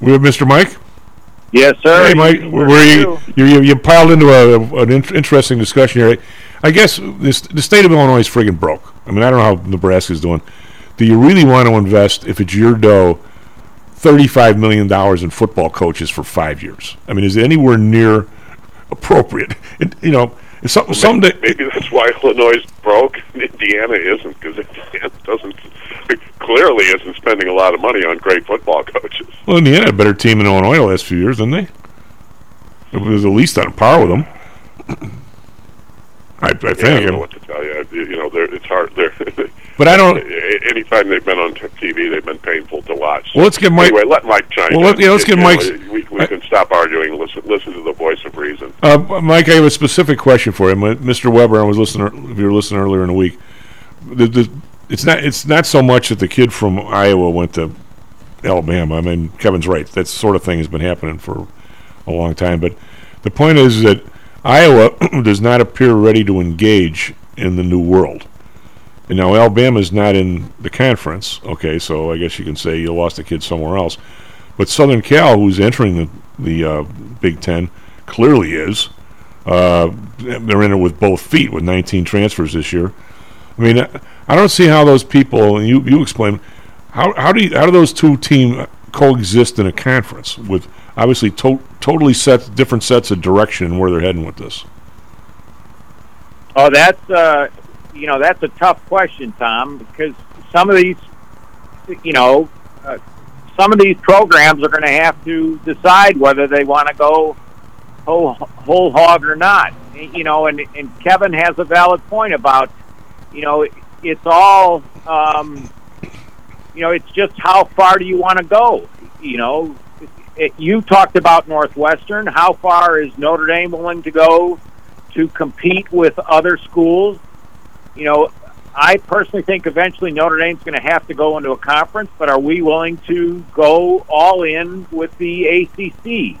We have Mr. Mike. Yes, sir. Hey, Mike, where you, you you you piled into a, an in- interesting discussion here. I guess this, the state of Illinois is friggin' broke. I mean, I don't know how Nebraska's doing. Do you really want to invest if it's your dough? $35 million in football coaches for five years. I mean, is it anywhere near appropriate? It, you know, it's some, Well, someday. maybe, maybe that's why Illinois is broke. Indiana isn't because Indiana doesn't clearly isn't spending a lot of money on great football coaches. Well, Indiana had a better team in Illinois the last few years, didn't they? It was at least on par with them. [CLEARS THROAT] I, I think. Yeah, I don't know what to tell you. I, You know, they're, it's hard. They're [LAUGHS] But I don't- Anytime they've been on TV, they've been painful to watch. Well, let's get Mike- Anyway, let Mike chime Well, let- in. yeah, let's get Mike's- We, we can stop arguing. Listen, listen to the voice of reason. Uh, Mike, I have a specific question for you. Mr. Weber, I was listening. If you were listening earlier in the week, the, the, it's not. It's not so much that the kid from Iowa went to Alabama. I mean, Kevin's right. That sort of thing has been happening for a long time. But the point is that Iowa [CLEARS THROAT] does not appear ready to engage in the new world. And now Alabama's not in the conference. Okay, so I guess you can say you lost a kid somewhere else. But Southern Cal, who's entering the the uh, Big Ten, clearly is. Uh, they're in it with both feet with 19 transfers this year. I mean, I don't see how those people. And you you explain how how do you, how do those two teams coexist in a conference with obviously to- totally set different sets of direction and where they're heading with this. Oh, that's uh, you know that's a tough question, Tom, because some of these, you know, uh, some of these programs are going to have to decide whether they want to go whole, whole hog or not. You know, and and Kevin has a valid point about, you know, it's all, um, you know, it's just how far do you want to go? You know, it, you talked about Northwestern. How far is Notre Dame willing to go to compete with other schools? You know, I personally think eventually Notre Dame's going to have to go into a conference, but are we willing to go all in with the ACC?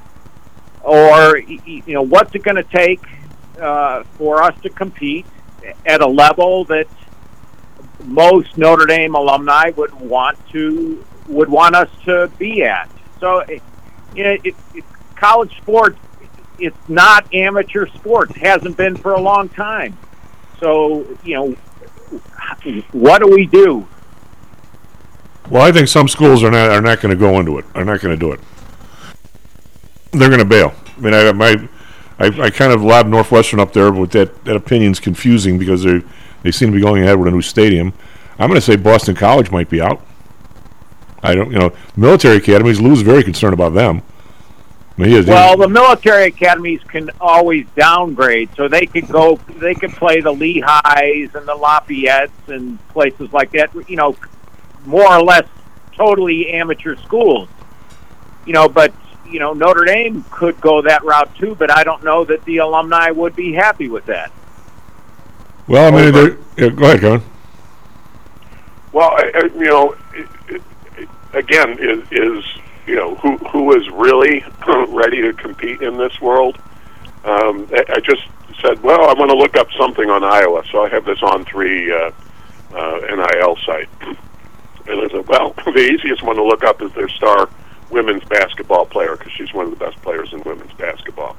Or, you know, what's it going to take uh, for us to compete at a level that most Notre Dame alumni would want to would want us to be at? So, it, you know, it, it, college sports, it's not amateur sports. Hasn't been for a long time. So, you know, what do we do? Well, I think some schools are not are not going to go into it. Are not going to do it. They're going to bail. I mean, I my I, I kind of lob Northwestern up there, but that that opinion's confusing because they they seem to be going ahead with a new stadium. I'm going to say Boston College might be out. I don't, you know, military academies. Lou's very concerned about them. I mean, he is, Well, the military academies can always downgrade, so they could go, they could play the Lehighs and the Lafayette's and places like that. You know, more or less totally amateur schools. You know, but you know Notre Dame could go that route too, but I don't know that the alumni would be happy with that. well, I mean, they're- yeah, go ahead, Kevin. Well, I, I, you know, it, it, it, again, is, is you know who who is really [CLEARS THROAT] ready to compete in this world? Um, I, I just said, well, I want to look up something on Iowa, so I have this On3 uh, uh, NIL site, and I said, well, [LAUGHS] the easiest one to look up is their star women's basketball player because she's one of the best players in women's basketball.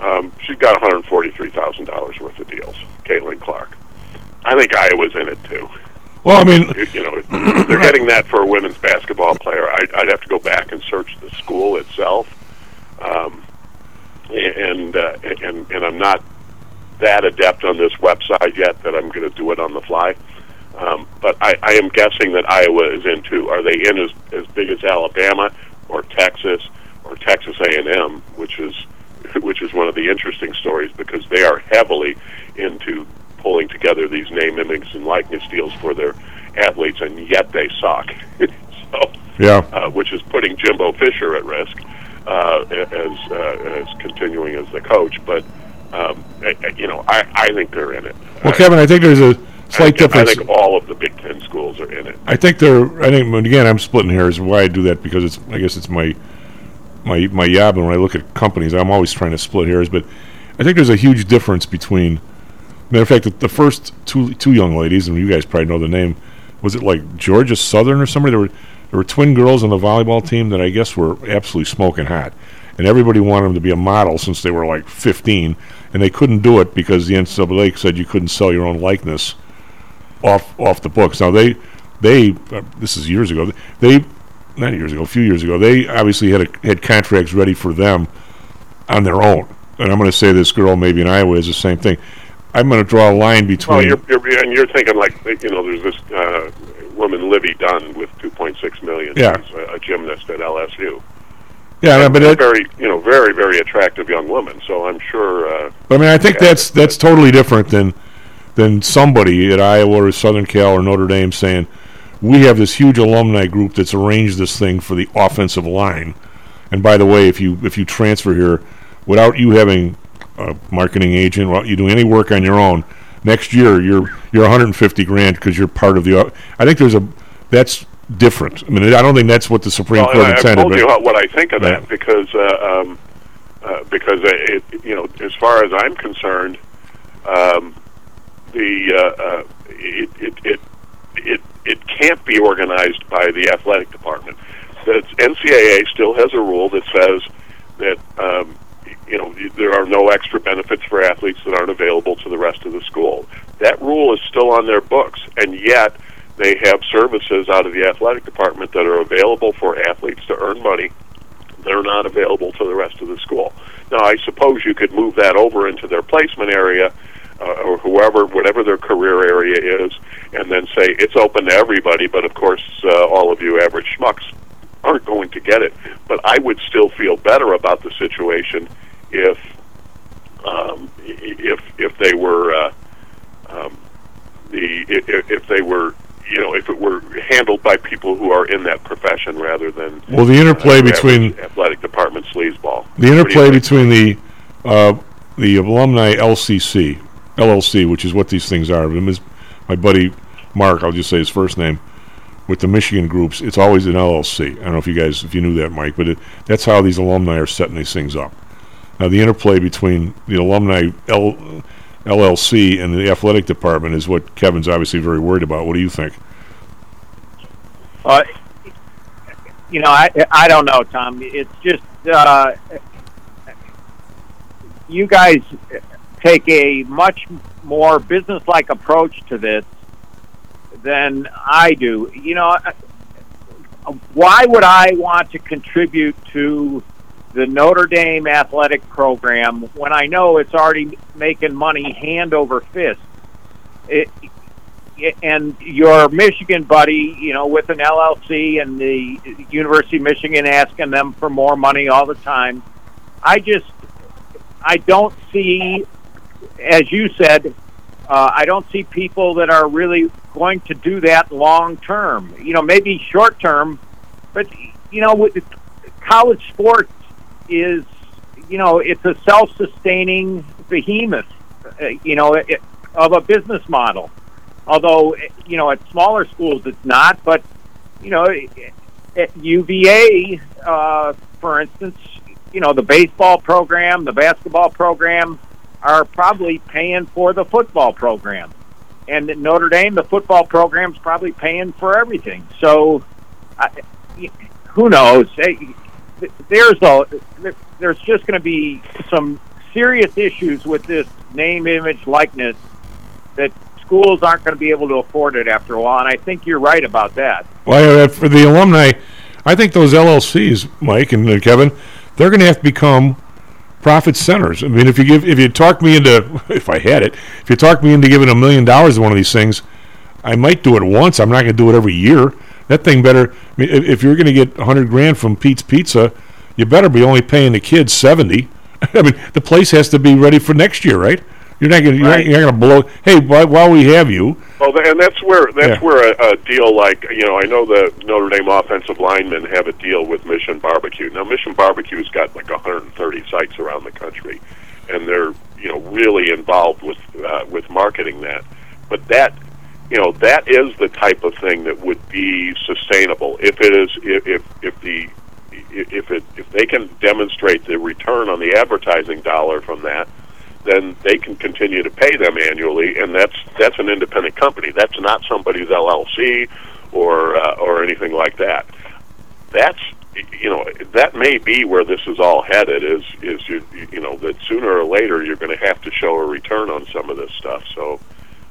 Um, she's got one hundred forty-three thousand dollars worth of deals. Caitlin Clark. I think Iowa's in it too. Well, I mean, you know, they're getting that for a women's basketball player. I'd, I'd have to go back and search the school itself, um, and uh, and and I'm not that adept on this website yet that I'm going to do it on the fly. Um, but I, I am guessing that Iowa is in too. Are they in as as big as Alabama or Texas or Texas A&M, which is [LAUGHS] which is one of the interesting stories because they are heavily into pulling together these name, image, and likeness deals for their athletes, and yet they suck. [LAUGHS] so, Yeah. uh, which is putting Jimbo Fisher at risk uh, as uh, as continuing as the coach. But um, I, I- you know, I, I think they're in it. Well, Kevin, I think there's a slight I difference. think all of the Big Ten schools are in it. I think they're. I think again, I'm splitting hairs. Why I do that because it's. I guess it's my my my job. And when I look at companies, I'm always trying to split hairs. But I think there's a huge difference between. Matter of fact, the, first two two young ladies, and you guys probably know the name. Was it like Georgia Southern or somebody? There were there were twin girls on the volleyball team that I guess were absolutely smoking hot, and everybody wanted them to be a model since they were like 15, and they couldn't do it because the NCAA said you couldn't sell your own likeness off off the books. Now they they uh, this is years ago. They not years ago, a few years ago. They obviously had a, had contracts ready for them on their own. And I'm going to say this girl maybe in Iowa is the same thing. I'm going to draw a line Well, between. you're, you're and you're thinking like you know, there's this uh, woman Livvy Dunne with 2.6 million. Yeah. She's a, a gymnast at LSU. yeah, And but a very you know very very attractive young woman. So I'm sure. Uh, But I mean, I think Yeah. that's that's totally different than than somebody at Iowa or Southern Cal or Notre Dame saying, "We have this huge alumni group that's arranged this thing for the offensive line." And by the way, if you if you transfer here without you having a marketing agent, without you doing any work on your own, next year you're you're 150 grand because you're part of the. I think there's a that's different. I mean, I don't think that's what the Supreme well, Court I, I've told you what, what I think of Yeah. that because uh, um, uh, because it, you know as far as I'm concerned, um, the uh, uh, it, it it it it can't be organized by the athletic department. The NCAA still has a rule that says that um, you know there are no extra benefits for athletes that aren't available to the rest of the school. That rule is still on their books, and yet they have services out of the athletic department that are available for athletes to earn money. They're not available to the rest of the school. Now, I suppose you could move that over into their placement area, uh, or whoever, whatever their career area is, and then say it's open to everybody. But of course, uh, all of you average schmucks aren't going to get it. But I would still feel better about the situation if um, if if they were uh, um, the if, if they were you know if it were handled by people who are in that profession rather than Well, the interplay uh, between- athletic department sleazeball. The What do you interplay between the uh, the alumni LCC LLC, which is what these things are. My buddy Mark, I'll just say his first name, with the Michigan groups, it's always an LLC. I don't know if you guys, if you knew that, Mike, but it, that's how these alumni are setting these things up. Now, the interplay between the alumni L, LLC and the athletic department is what Kevin's obviously very worried about. What do you think? Uh, you know, I I don't know, Tom. It's just uh, you guys take a much more business-like approach to this than I do. You know, why would I want to contribute to the Notre Dame athletic program when I know it's already making money hand over fist? It, and your Michigan buddy, you know, with an LLC and the University of Michigan asking them for more money all the time. I just, I don't see, as you said, uh, I don't see people that are really going to do that long term. You know, maybe short term, but you know, with college sports is, you know, it's a self-sustaining behemoth. Uh, you know, it, of a business model. Although, you know, at smaller schools it's not, but you know, at UVA, uh, for instance, you know, the baseball program, the basketball program are probably paying for the football program. And at Notre Dame, the football program's probably paying for everything. So, I, who knows? There's a there's just going to be some serious issues with this name, image, likeness that schools aren't going to be able to afford it after a while. And I think you're right about that. Well, uh, for the alumni, I think those LLCs, Mike and uh, Kevin, they're going to have to become profit centers. I mean, if you give, if you talk me into, [LAUGHS] if I had it, if you talk me into giving a million dollars to one of these things, I might do it once. I'm not going to do it every year. That thing better. I mean, if, if you're going to get hundred grand from Pete's Pizza, you better be only paying the kids seventy. [LAUGHS] I mean, the place has to be ready for next year, right? You're not going right. you're not going to blow. Hey, while we have you. Well, and that's where that's yeah. where a, a deal like you know I know the Notre Dame offensive linemen have a deal with Mission Barbecue. Now Mission Barbecue's got like 130 sites around the country, and they're you know really involved with uh, with marketing that. But that you know that is the type of thing that would be sustainable if it is if if, if the if it if they can demonstrate the return on the advertising dollar from that then they can continue to pay them annually, and that's that's an independent company. That's not somebody's LLC or uh, or anything like that. That's you know that may be where this is all headed. Is is you you know that sooner or later you're going to have to show a return on some of this stuff. So.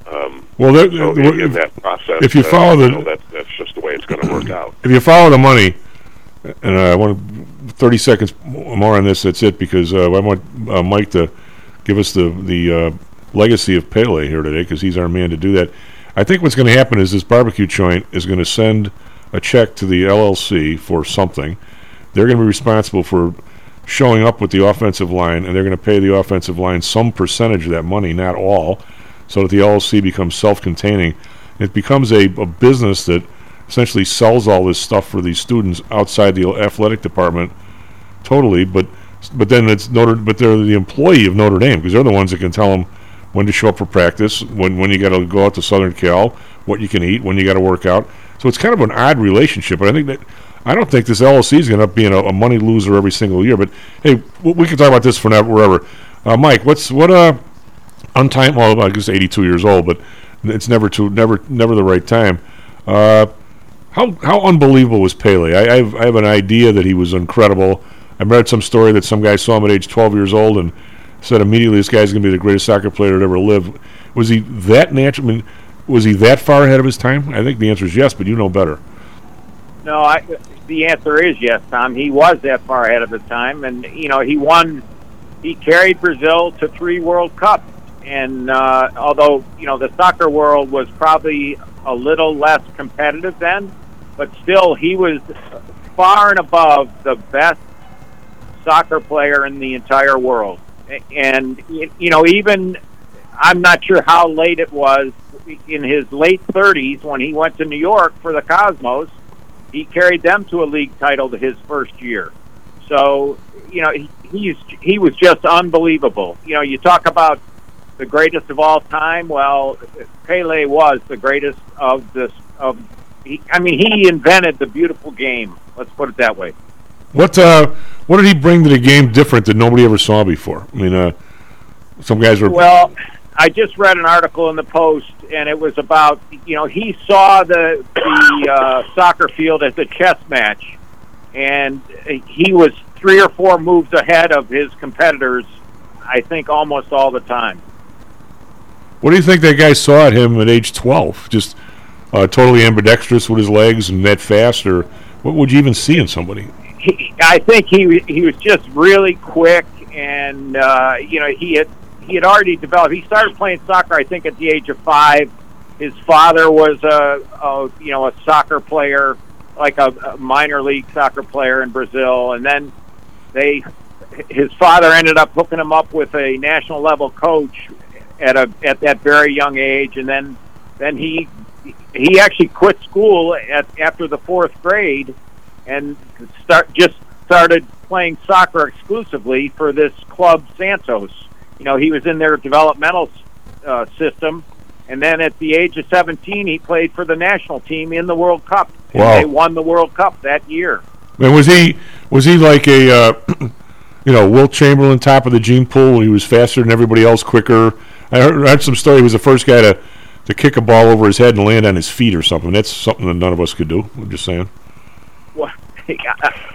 Um, well, that, so in, in, that process, if you follow uh, the, you know, that, that's just the way it's going to work out. If you follow the money, and I want 30 seconds more on this. That's it because uh, I want uh, Mike to give us the the uh, legacy of Pele here today because he's our man to do that. I think what's going to happen is this barbecue joint is going to send a check to the LLC for something. They're going to be responsible for showing up with the offensive line, and they're going to pay the offensive line some percentage of that money, not all, so that the LLC becomes self-containing. It becomes a, a business that essentially sells all this stuff for these students outside the athletic department totally, but but then it's Notre, but they're the employee of Notre Dame because they're the ones that can tell them when to show up for practice, when when you got to go out to Southern Cal, what you can eat, when you got to work out. So it's kind of an odd relationship. But I think that I don't think this LLC is going to being a, a, money loser every single year. But hey, we can talk about this for now, wherever. Uh, Mike, what's what uh untimed? Well, I guess 82 years old, but it's never too never never the right time. Uh, how how unbelievable was Pele? I, I have I have an idea that he was incredible. I read some story that some guy saw him at age 12 years old and said immediately this guy's going to be the greatest soccer player to ever live. Was he that natural? I mean, was he that far ahead of his time? I think the answer is yes, but you know better. No, I, the answer is yes, Tom. He was that far ahead of his time, and you know he won. He carried Brazil to three World Cups, and uh, although you know the soccer world was probably a little less competitive then, but still he was far and above the best soccer player in the entire world. And, you know, even I'm not sure how late it was in his late 30s when he went to New York for the Cosmos. He carried them to a league title his first year. So, you know, he, he's he was just unbelievable. You know, you talk about the greatest of all time. Well, Pele was the greatest of this of. He, I mean, he invented the beautiful game. Let's put it that way. What uh, what did he bring to the game different that nobody ever saw before? I mean, uh, some guys were Well, I just read an article in the Post, and it was about you know he saw the the uh, soccer field as a chess match, and he was three or four moves ahead of his competitors. I think almost all the time. What do you think that guy saw at him at age 12? Just uh, totally ambidextrous with his legs and that fast, or what would you even see in somebody? He, I think he he was just really quick, and uh, you know he had he had already developed. He started playing soccer, I think, at the age of five. His father was a, a you know a soccer player, like a, a minor league soccer player in Brazil, and then they his father ended up hooking him up with a national level coach at a at that very young age, and then then he he actually quit school at after the fourth grade and start just started playing soccer exclusively for this club Santos. You know, he was in their developmental uh, system, and then at the age of 17, he played for the national team in the World Cup. And they won the World Cup that year. And was he was he like a uh, [CLEARS THROAT] you know Wilt Chamberlain top of the gene pool? He was faster than everybody else, quicker. I heard, I heard some story. He was the first guy to to kick a ball over his head and land on his feet or something. That's something that none of us could do. I'm just saying. Well, [LAUGHS]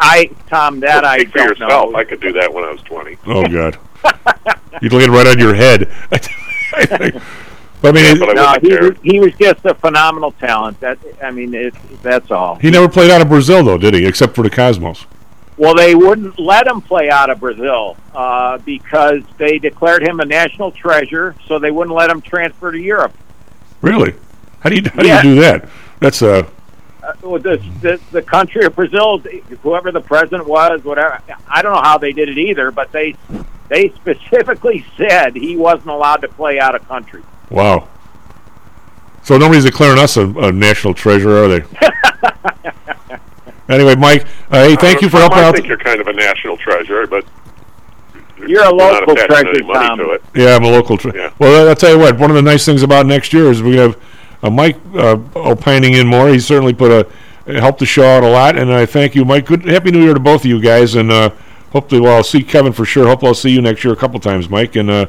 I Tom, that I for don't yourself. know. I could do that when I was 20. Oh [LAUGHS] God, you'd land right on your head. [LAUGHS] But I mean, it- no, he, was- he was just a phenomenal talent. That I mean, it, that's all. he never played out of Brazil though, did he? Except for the Cosmos. Well, they wouldn't let him play out of Brazil uh, because they declared him a national treasure, so they wouldn't let him transfer to Europe. Really? How do you how Yeah. do you do that? That's uh Uh, well, the, the the country of Brazil, whoever the president was, whatever. I don't know how they did it either, but they they [LAUGHS] specifically said he wasn't allowed to play out of country. wow. So nobody's declaring us a, a national treasure, are they? [LAUGHS] anyway, Mike, uh, hey, thank you for Tom, helping I out. think you're kind of a national treasure, but You're a not local attaching any treasure, money Tom. to it. Yeah, I'm a local. Tra- Well, I'll tell you what. One of the nice things about next year is we have uh, Mike uh, opining in more. He's certainly put a helped the show out a lot, and I thank you, Mike. Good, happy New Year to both of you guys, and uh, hopefully, well, I'll see Kevin for sure. Hopefully, I'll see you next year a couple times, Mike, and uh,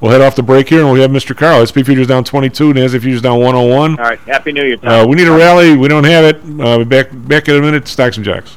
we'll head off the break here, and we'll have Mr. Carl. SP Futures down 22, NASDAQ Futures down 101. All right, happy New Year, Tom. Uh, we need a rally. We don't have it. Uh, be back back in a minute. Stocks and jocks.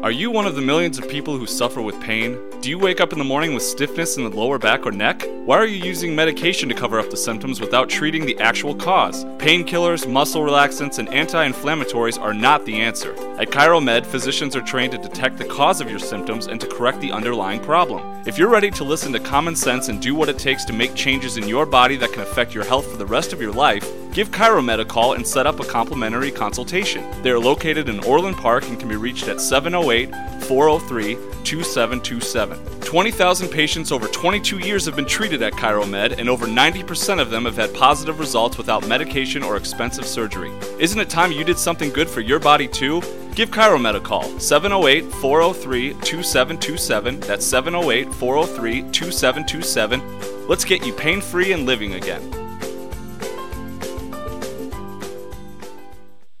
Are you one of the millions of people who suffer with pain? Do you wake up in the morning with stiffness in the lower back or neck? Why are you using medication to cover up the symptoms without treating the actual cause? Painkillers, muscle relaxants, and anti inflammatories are not the answer. At ChiroMed, physicians are trained to detect the cause of your symptoms and to correct the underlying problem. If you're ready to listen to common sense and do what it takes to make changes in your body that can affect your health for the rest of your life, give ChiroMed a call and set up a complimentary consultation. They are located in Orland Park and can be reached at 708 403 2727. 20,000 patients over 22 years have been treated at ChiroMed, and over 90% of them have had positive results without medication or expensive surgery. Isn't it time you did something good for your body too? Give ChiroMed a call, 708 403 2727. That's 708 403 2727. Let's get you pain free and living again.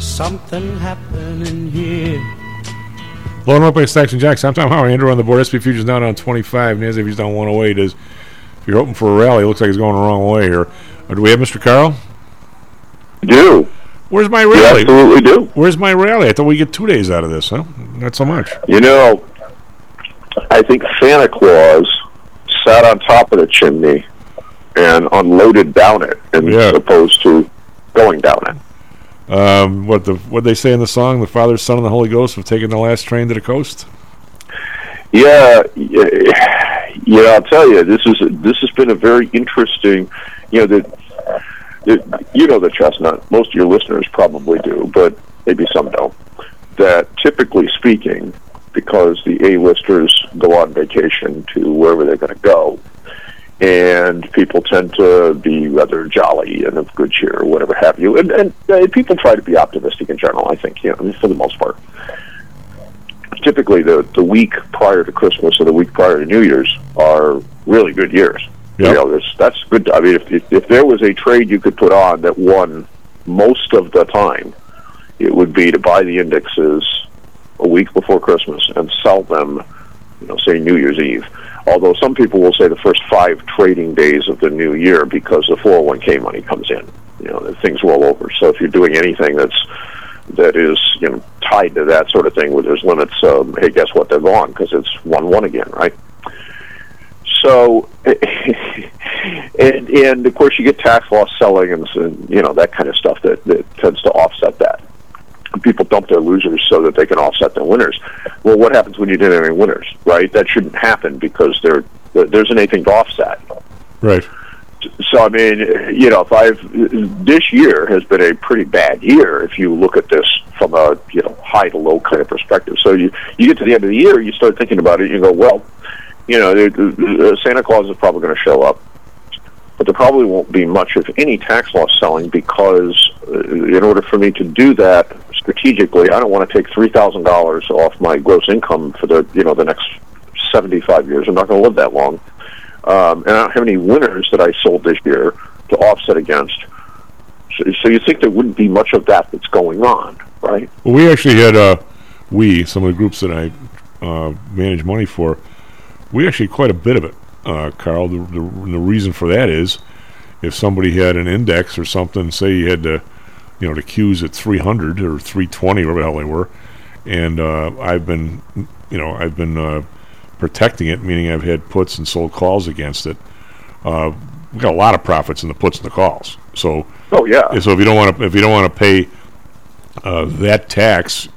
There's something happening here. Loan up by Stocks and Jocks. Sometime how Andrew on the board. SP Futures down on 25. NASDAQ Futures down 108. Is if you're hoping for a rally, it looks like it's going the wrong way here. Uh, do we have Mr. Carl? Do. Where's my You rally? absolutely do. Where's my rally? I thought we get two days out of this, huh? Not so much. You know, I think Santa Claus sat on top of the chimney and unloaded down it, as opposed to going down it. Um, what the what they say in the song? The Father, Son, and the Holy Ghost have taken the last train to the coast. Yeah, yeah, yeah. I'll tell you, this is this has been a very interesting. You know that, that you know the chestnut. Most of your listeners probably do, but maybe some don't. That typically speaking, because the A-listers go on vacation to wherever they're going to go, and people tend to be rather jolly and of good cheer or whatever have you, and, and uh, people try to be optimistic in general. I think, you know, for the most part typically the the week prior to Christmas or the week prior to New Year's are really good years. You know, there's, that's good. I mean, if, if if there was a trade you could put on that won most of the time, it would be to buy the indexes a week before Christmas and sell them, you know, say New Year's Eve. Although some people will say the first five trading days of the new year because the 401k money comes in. You know, things roll over. So if you're doing anything that's that is you know tied to that sort of thing where there's limits. Um, hey, guess what? They're gone because it's one one again, right? So, [LAUGHS] and and of course you get tax loss selling and, and you know that kind of stuff that that tends to offset that. People dump their losers so that they can offset their winners. Well, what happens when you didn't have any winners, right? That shouldn't happen because there there isn't anything to offset. Right. So I mean, you know, if I've this year has been a pretty bad year if you look at this from a you know high to low kind of perspective. So you you get to the end of the year, you start thinking about it, you go, well, you know, Santa Claus is probably going to show up, but there probably won't be much of any tax loss selling because uh, in order for me to do that strategically, I don't want to take three thousand dollars off my gross income for the you know the next seventy five years. I'm not going to live that long um, and I don't have any winners that I sold this year to offset against. So, so you think there wouldn't be much of that that's going on, right? Well, we actually had uh, we some of the groups that I uh, manage money for. We actually had quite a bit of it, uh, Carl. The, the the reason for that is if somebody had an index or something, say you had to, you know, the Qs at 300 or 320, or whatever the hell they were, and uh, I've been, you know, I've been uh, protecting it, meaning I've had puts and sold calls against it. Uh, we got a lot of profits in the puts and the calls. So, oh yeah. So if you don't want to, if you don't want to pay uh, that tax,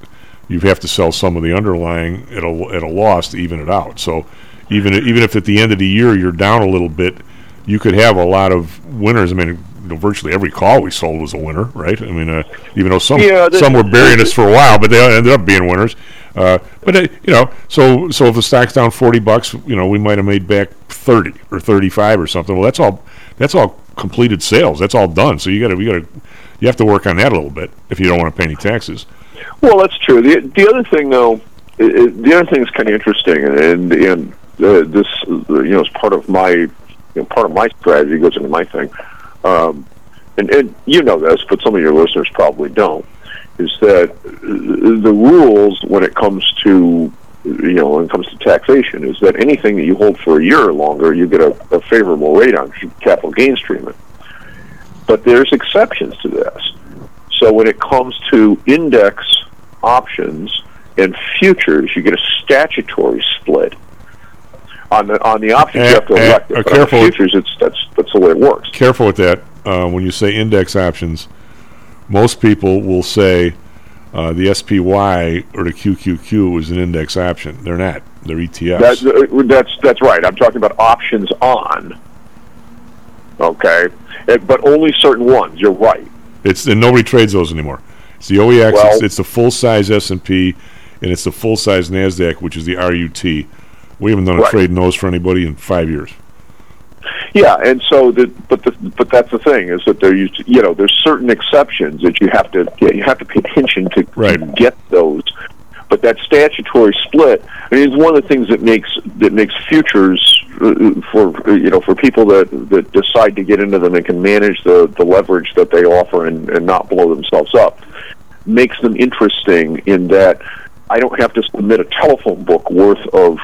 you have to sell some of the underlying at a at a loss to even it out. So even even if at the end of the year you're down a little bit, you could have a lot of winners. I mean, you know, virtually every call we sold was a winner, right? I mean, uh, even though some Yeah, some were burying us for a while, but they ended up being winners. Uh, but uh, you know, so so if the stock's down forty bucks, you know, we might have made back thirty or thirty five or something. Well, that's all that's all completed sales. That's all done. So you got to you got to you have to work on that a little bit if you don't want to pay any taxes. Well, that's true. The the other thing, though, the other thing is kind of interesting, and and uh, this you know is part of my you know part of my strategy goes into my thing, um, and and you know this, but some of your listeners probably don't. Is that the rules when it comes to you know when it comes to taxation is that anything that you hold for a year or longer, you get a, a favorable rate on capital gains treatment. But there's exceptions to this. So when it comes to index options and futures, you get a statutory split. On the on the options, you have to Eh, eh, elect it. uh, but careful. futures, it's that's that's the way it works. Careful with that. Uh, when you say index options, most people will say uh, the SPY or the QQQ is an index option. They're not. They're ETFs. That, uh, that's that's right. I'm talking about options on. Okay, Uh, but only certain ones. You're right. It's and nobody trades those anymore. It's the OEX. Well- it's, it's the full size S and P, and it's the full size Nasdaq, which is the RUT. We haven't done a Right. trade in those for anybody in five years. Yeah, and so the but the but that's the thing is that there used you know there's certain exceptions that you have to you have to pay attention to, to get those. But that statutory split, I mean, is one of the things that makes that makes futures uh, for you know for people that that decide to get into them and can manage the the leverage that they offer and, and not blow themselves up, makes them interesting in that I don't have to submit a telephone book worth of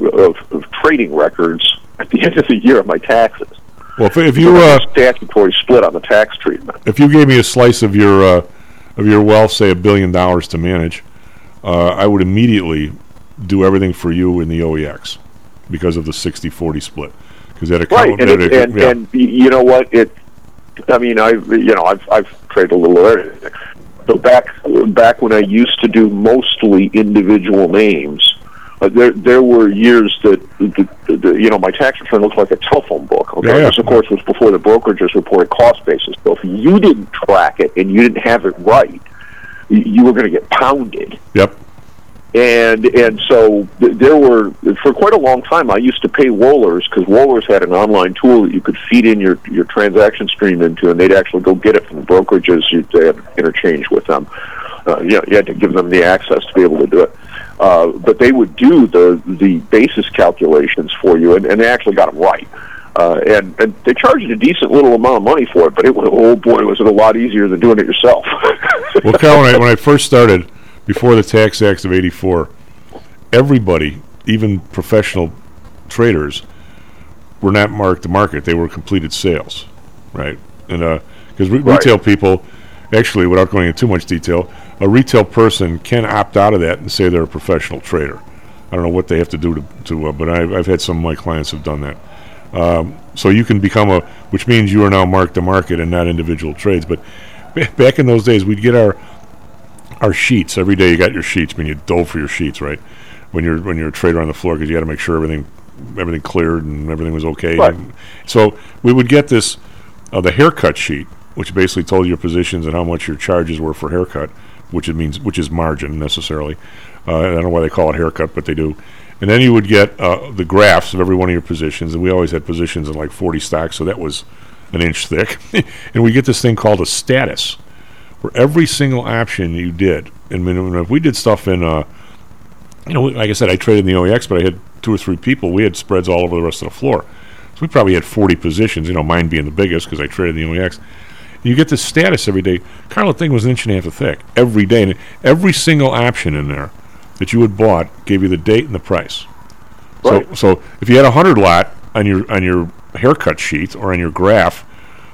of, of trading records at the [LAUGHS] end of the year of my taxes. Well, if, if you uh, statutory split on the tax treatment. if you gave me a slice of your uh, of your wealth, say a billion dollars to manage, uh, I would immediately do everything for you in the OEX because of the 60-40 split. Because that account, Right, and, it, and, yeah. and you know what? It. I mean, I you know I've I've traded a little everything. So back back when I used to do mostly individual names, uh, there there were years that the, the, the, you know my tax return looked like a telephone book. Okay, Yeah, yeah. this of course was before the brokerages reported cost basis. So if you didn't track it and you didn't have it right, you were going to get pounded. Yep. And and so th- there were for quite a long time. I used to pay Wohlers because Wohlers had an online tool that you could feed in your your transaction stream into, and they'd actually go get it from the brokerages. You they had interchange with them. Uh, you, know, you had to give them the access to be able to do it. Uh, but they would do the the basis calculations for you, and, and they actually got them right. Uh, and, and they charged a decent little amount of money for it, but it was oh boy, was it a lot easier than doing it yourself. [LAUGHS] well, Carl, when I, when I first started, before the Tax Act of '84, everybody, even professional traders, were not marked to market. They were completed sales, right? And because re- Right. retail people, actually, without going into too much detail, a retail person can opt out of that and say they're a professional trader. I don't know what they have to do to, to uh, but I've, I've had some of my clients have done that. Um, so you can become a, which means you are now marked to market and not individual trades. But ba- back in those days, we'd get our our sheets every day. You got your sheets. I mean, you dove for your sheets, right? When you're when you're a trader on the floor, because you got to make sure everything everything cleared and everything was okay. Right. So we would get this uh, the haircut sheet, which basically told your positions and how much your charges were for haircut, which it means which is margin necessarily. Uh, I don't know why they call it haircut, but they do. And then you would get uh, the graphs of every one of your positions, and we always had positions in like 40 stocks, so that was an inch thick. [LAUGHS] and we get this thing called a status, where every single option you did, and if we did stuff in, uh, you know, like I said, I traded in the OEX, but I had two or three people. We had spreads all over the rest of the floor. So we probably had 40 positions, you know, mine being the biggest because I traded in the OEX. You get this status every day. Carl, the thing was an inch and a half thick every day. And every single option in there that you had bought gave you the date and the price. So, so if you had a hundred lot on your on your haircut sheet or on your graph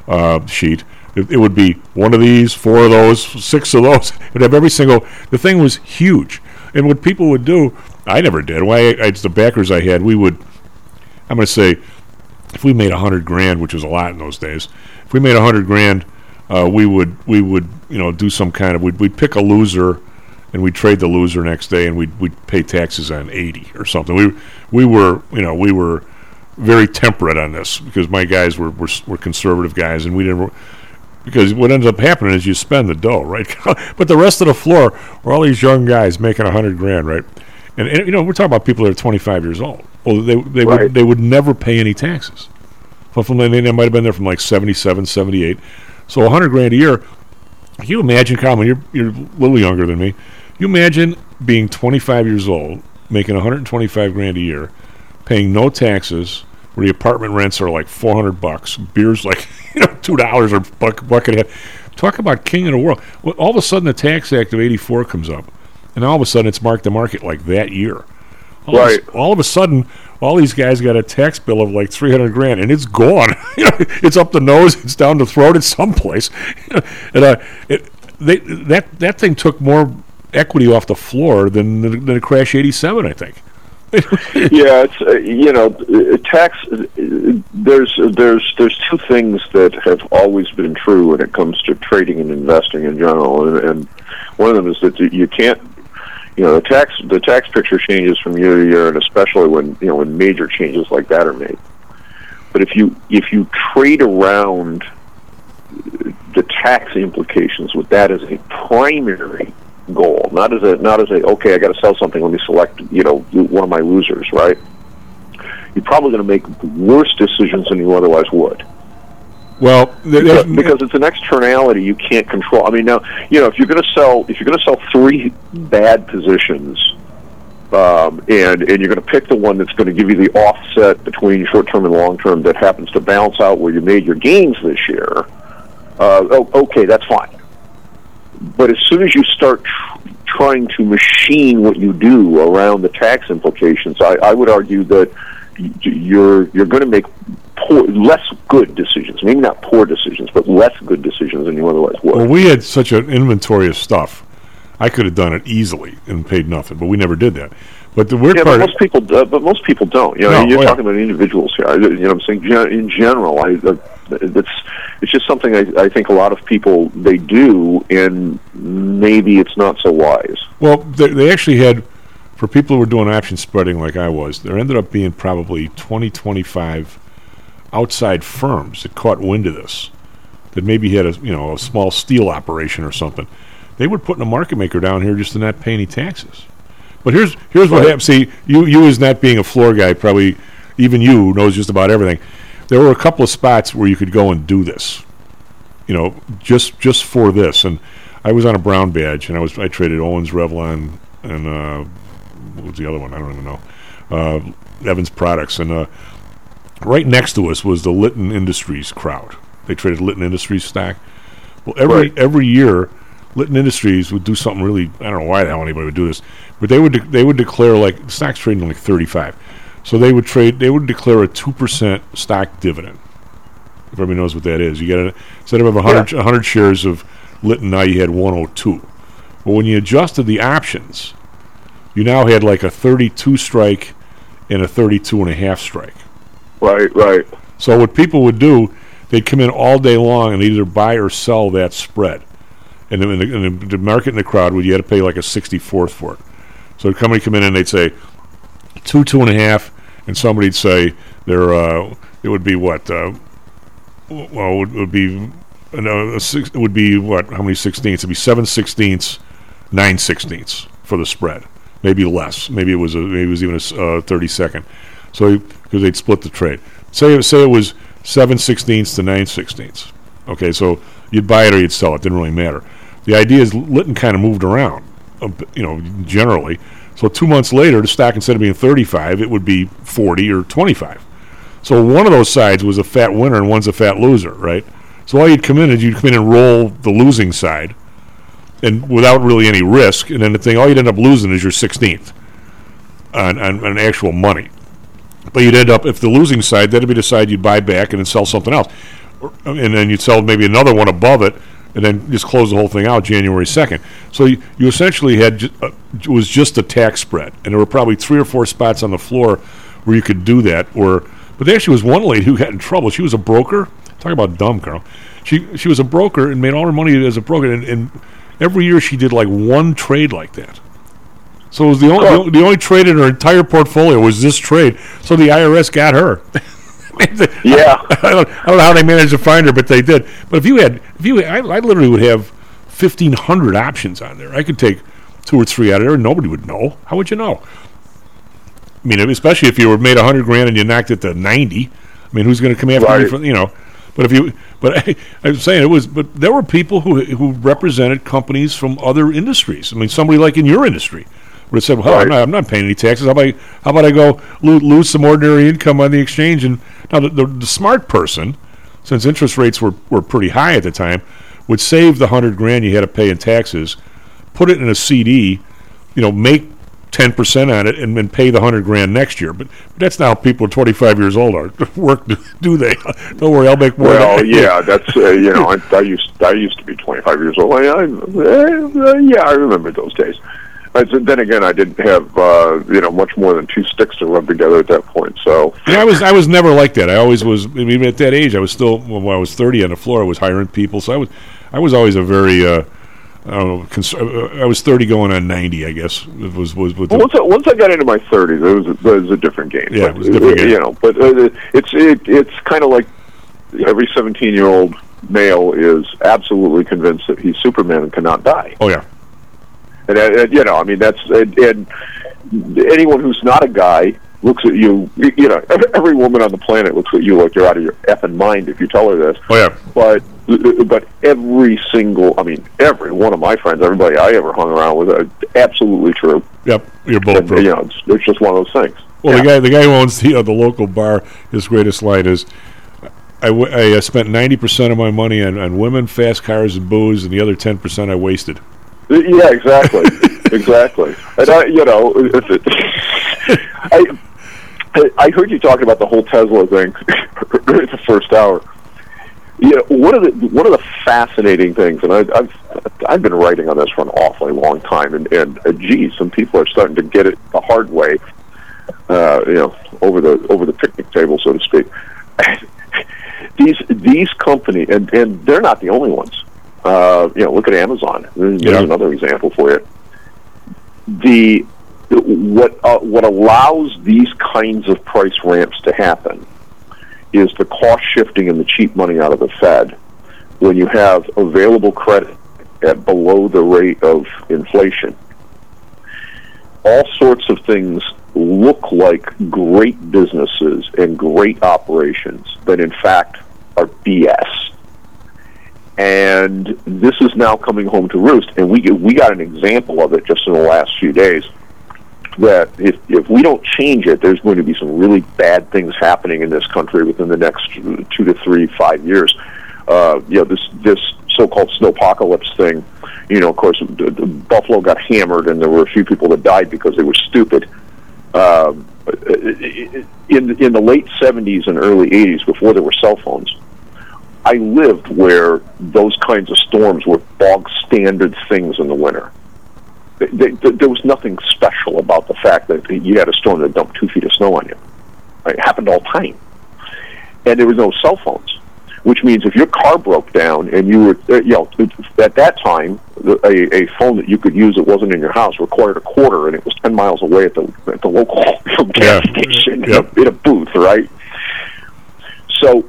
uh, sheet, it, it would be one of these, four of those, six of those. [LAUGHS] It would have every single. The thing was huge, and what people would do, I never did. Why? It's the backers I had. We would. I'm going to say, if we made a hundred grand, which was a lot in those days, if we made a hundred grand, uh, we would we would you know do some kind of we'd, we'd pick a loser and we'd trade the loser next day and we'd we'd pay taxes on 80 or something. We we were, you know, we were very temperate on this because my guys were were, were conservative guys and we didn't because what ends up happening is you spend the dough, right? [LAUGHS] but the rest of the floor were all these young guys making a 100 grand, right? And, and you know, we're talking about people that are 25 years old. Well, they they Right. would they would never pay any taxes. But from they, they might have been there from like 77, 78. So 100 grand a year. Can you imagine, Colin, you're, you're a little younger than me. You imagine being 25 years old, making 125 grand a year, paying no taxes, where the apartment rents are like 400 bucks, beers like [LAUGHS] you know two dollars or buck buck and a half. Talk about king of the world. Well, all of a sudden, the Tax Act of '84 comes up, and all of a sudden, it's marked to market like that year. All Right. Of, all of a sudden, all these guys got a tax bill of like 300 grand, and it's gone. [LAUGHS] It's up the nose, it's down the throat, it's someplace. [LAUGHS] and uh, it, they, that that thing took more equity off the floor than the, than the crash '87, I think. [LAUGHS] yeah, it's uh, you know, uh, tax. Uh, there's there's there's two things that have always been true when it comes to trading and investing in general, and, and one of them is that you can't. You know, the tax the tax picture changes from year to year, and especially when you know when major changes like that are made. But if you if you trade around the tax implications with that as a primary goal, not as a not as a okay, I got to sell something. Let me select you know one of my losers, right? You're probably going to make worse decisions than you otherwise would. Well, because, because it's an externality you can't control. I mean, now you know if you're going to sell if you're going to sell three bad positions, um, and and you're going to pick the one that's going to give you the offset between short term and long term that happens to balance out where you made your gains this year. Uh, okay, that's fine. But as soon as you start tr- trying to machine what you do around the tax implications, I, I would argue that you're you're going to make poor, less good decisions. Maybe not poor decisions, but less good decisions than you otherwise would. Well, we had such an inventory of stuff. I could have done it easily and paid nothing, but we never did that. But the weird yeah, part, but most people, uh, but most people don't. You know, No, you're well- talking about individuals here. I, you know, what I'm saying in general, I, uh, it's it's just something I, I think a lot of people they do, and maybe it's not so wise. Well, they, they actually had, for people who were doing option spreading like I was, there ended up being probably 20, 25 outside firms that caught wind of this, that maybe had a you know a small steel operation or something. They were putting a market maker down here just to not pay any taxes. But here's here's what Right. happened. See, you you as not being a floor guy, probably even you knows just about everything. There were a couple of spots where you could go and do this, you know, just just for this. And I was on a brown badge, and I was I traded Owens, Revlon, and uh, what was the other one? I don't even know. Uh, Evans Products, and uh, right next to us was the Litton Industries crowd. They traded Litton Industries stock. Well, every every year, Litton Industries would do something really. I don't know why the hell anybody would do this, but they would de- they would declare like stock's trading like thirty five, so they would trade. They would declare a two percent stock dividend. If everybody knows what that is, you got to instead of having 100, 100 shares of Litton, now you had one hundred two. But when you adjusted the options, you now had like a thirty two strike and a thirty two and a half strike. Right, right. So what people would do, they'd come in all day long and either buy or sell that spread. And then the, the, market in the crowd would you had to pay like a sixty fourth for it. So the company come in and they'd say two, two and a half, and somebody'd say they're uh, it would be what? Uh, well, it would, be uh, a six, it would be what? How many sixteenths? It'd be seven sixteenths, nine sixteenths for the spread. Maybe less. Maybe it was a, maybe it was even a uh, thirty second. So because they'd split the trade. Say say it was seven sixteenths to nine sixteenths. Okay, so you'd buy it or you'd sell it. Didn't really matter. The idea is Litton kind of moved around, um, you know, generally. So two months later, the stock instead of being 35, it would be 40 or 25. So one of those sides was a fat winner and one's a fat loser, right? So all you'd come in is you'd come in and roll the losing side, and without really any risk, and then the thing all you'd end up losing is your 16th on, on, on actual money. But you'd end up if the losing side, that'd be the side you'd buy back and then sell something else, and then you'd sell maybe another one above it, and then just close the whole thing out January second. So you, you essentially had ju- uh, it was just a tax spread, and there were probably three or four spots on the floor where you could do that. Or but there actually was one lady who got in trouble. She was a broker. Talk about dumb, Carl. She she was a broker and made all her money as a broker, and, and every year she did like one trade like that. So it was the only the only- the only trade in her entire portfolio was this trade. So the IRS got her. [LAUGHS] yeah, I don't, I don't know how they managed to find her, but they did. But if you had, if you, I, I literally would have fifteen hundred options on there. I could take two or three out of there, and nobody would know. How would you know? I mean, especially if you were made a hundred grand and you knocked it to ninety. I mean, who's going to come after you Right. for you know? But if you, but [LAUGHS] I, I'm saying it was, but there were people who who represented companies from other industries. I mean, somebody like in your industry would have said, "Well, I'm, not, I'm not paying any taxes. How about I, how about I go lo- lose some ordinary income on the exchange?" And now the, the, the smart person, since interest rates were were pretty high at the time, would save the hundred grand you had to pay in taxes, put it in a CD, you know, make ten percent on it, and then pay the hundred grand next year. But, but that's not how people 25 years old are. [LAUGHS] Work, do they? [LAUGHS] Don't worry, I'll make more. Well, yeah, [LAUGHS] that's uh, you know, I, I used I used to be 25 years old. I, I, uh, yeah, I remember those days. I then again, I didn't have uh, you know much more than two sticks to rub together at that point. So Yeah, I was I was never like that. I always was. Even at that age, I was still when I was thirty on the floor. I was hiring people, so I was I was always a very. Uh, I don't know. Cons- uh, I was thirty going on ninety. I guess it was was with Well, the, once I, once I got into my thirties, it was it was a different game. Yeah, but, it was a different game. You know, but uh, it's it, it's kind of like every seventeen year old male is absolutely convinced that he's Superman and cannot die. Oh yeah. And, uh, and you know, I mean, that's and, and anyone who's not a guy looks at you. You know, every, every woman on the planet looks at you like you're out of your effing mind if you tell her this. Oh yeah. But but every single, I mean, every one of my friends, everybody I ever hung around with, uh, absolutely true. Yep, you're And, bulletproof. you know, it's, it's just one of those things. Well, the guy the guy who owns the uh, the local bar, his greatest line is, I, w- I uh, spent ninety percent of my money on, on women, fast cars, and booze, and the other ten percent I wasted. Yeah, exactly, [LAUGHS] exactly. And I, you know, if it, [LAUGHS] I, I heard you talking about the whole Tesla thing at [LAUGHS] the first hour. Yeah, one of the one of the fascinating things, and I, I've I've been writing on this for an awfully long time, and and uh, geez, some people are starting to get it the hard way, uh, you know, over the over the picnic table, so to speak. these these company, and and they're not the only ones. Uh, you know, look at Amazon. There's, there's Yeah. another example for you. The what uh, what allows these kinds of price ramps to happen is the cost shifting and the cheap money out of the Fed. When you have available credit at below the rate of inflation, all sorts of things look like great businesses and great operations, but in fact are BS. And this is now coming home to roost, and we we got an example of it just in the last few days. That if if we don't change it, there's going to be some really bad things happening in this country within the next two to three, five years. Uh, you know, this this so-called snowpocalypse thing. You know, of course, d- d- Buffalo got hammered, and there were a few people that died because they were stupid. Um, in in the late '70s and early '80s, before there were cell phones, I lived where those kinds of storms were bog standard things in the winter. Th- th- th- There was nothing special about the fact that you had a storm that dumped two feet of snow on you. It happened all the time, and there was no cell phones which means if your car broke down and you were, uh, you know, at that time, a, a phone that you could use that wasn't in your house required a quarter, and it was ten miles away at the at the local [LAUGHS] gas station in, a, in a booth, right? So,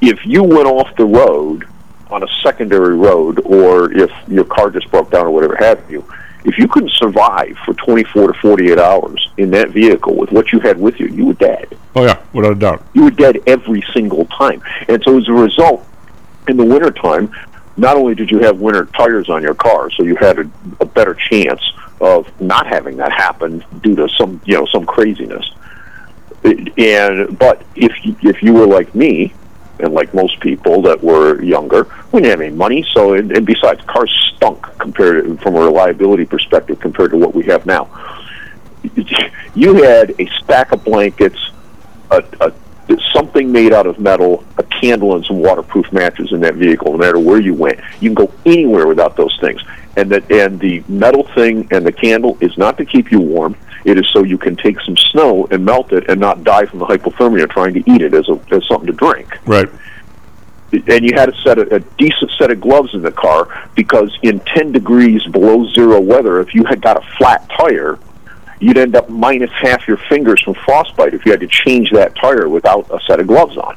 if you went off the road on a secondary road, or if your car just broke down or whatever have you, if you couldn't survive for 24 to 48 hours in that vehicle with what you had with you, you were dead Oh yeah, without a doubt. you were dead every single time. And so as a result, in the wintertime, not only did you have winter tires on your car, so you had a, a better chance of not having that happen due to some you know some craziness. And but if you, if you were like me, and like most people that were younger, we didn't have any money. So and, and besides, cars stunk compared to, from a reliability perspective compared to what we have now. [LAUGHS] You had a stack of blankets, a, a something made out of metal, a candle, and some waterproof matches in that vehicle. No matter where you went, you can go anywhere without those things. And that and the metal thing and the candle is not to keep you warm. It is so you can take some snow and melt it and not die from the hypothermia trying to eat it as a as something to drink. Right. And you had a set of, a decent set of gloves in the car because in 10 degrees below zero weather, if you had got a flat tire, you'd end up minus half your fingers from frostbite if you had to change that tire without a set of gloves on.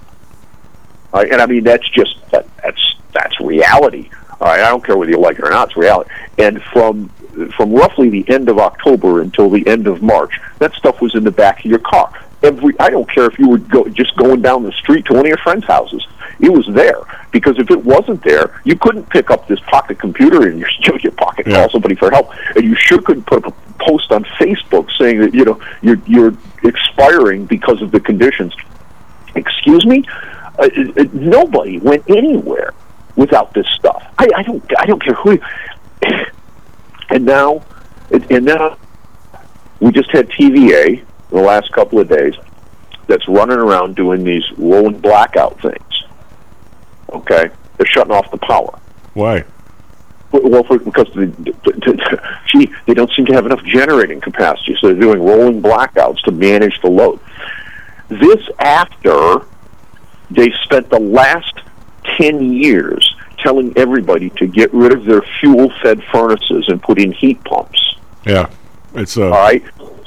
Uh, and I mean that's just that, that's that's reality. All right, I don't care whether you like it or not; it's reality. And from from roughly the end of October until the end of March, that stuff was in the back of your car. Every I don't care if you were go, just going down the street to one of your friends' houses; it was there because if it wasn't there, you couldn't pick up this pocket computer in your, [LAUGHS] your pocket and call somebody for help, and you sure couldn't put up a post on Facebook saying that you know you're you're expiring because of the conditions. Excuse me, uh, nobody went anywhere without this stuff. I, I don't I don't care who. [SIGHS] And now, and now we just had TVA in the last couple of days that's running around doing these rolling blackout things. Okay, they're shutting off the power. Why? Well, for, because the, the, [LAUGHS] the, gee. They don't seem to have enough generating capacity, so they're doing rolling blackouts to manage the load. This after they spent the last 10 years telling everybody to get rid of their fuel fed furnaces and put in heat pumps. Yeah, it's uh, All right.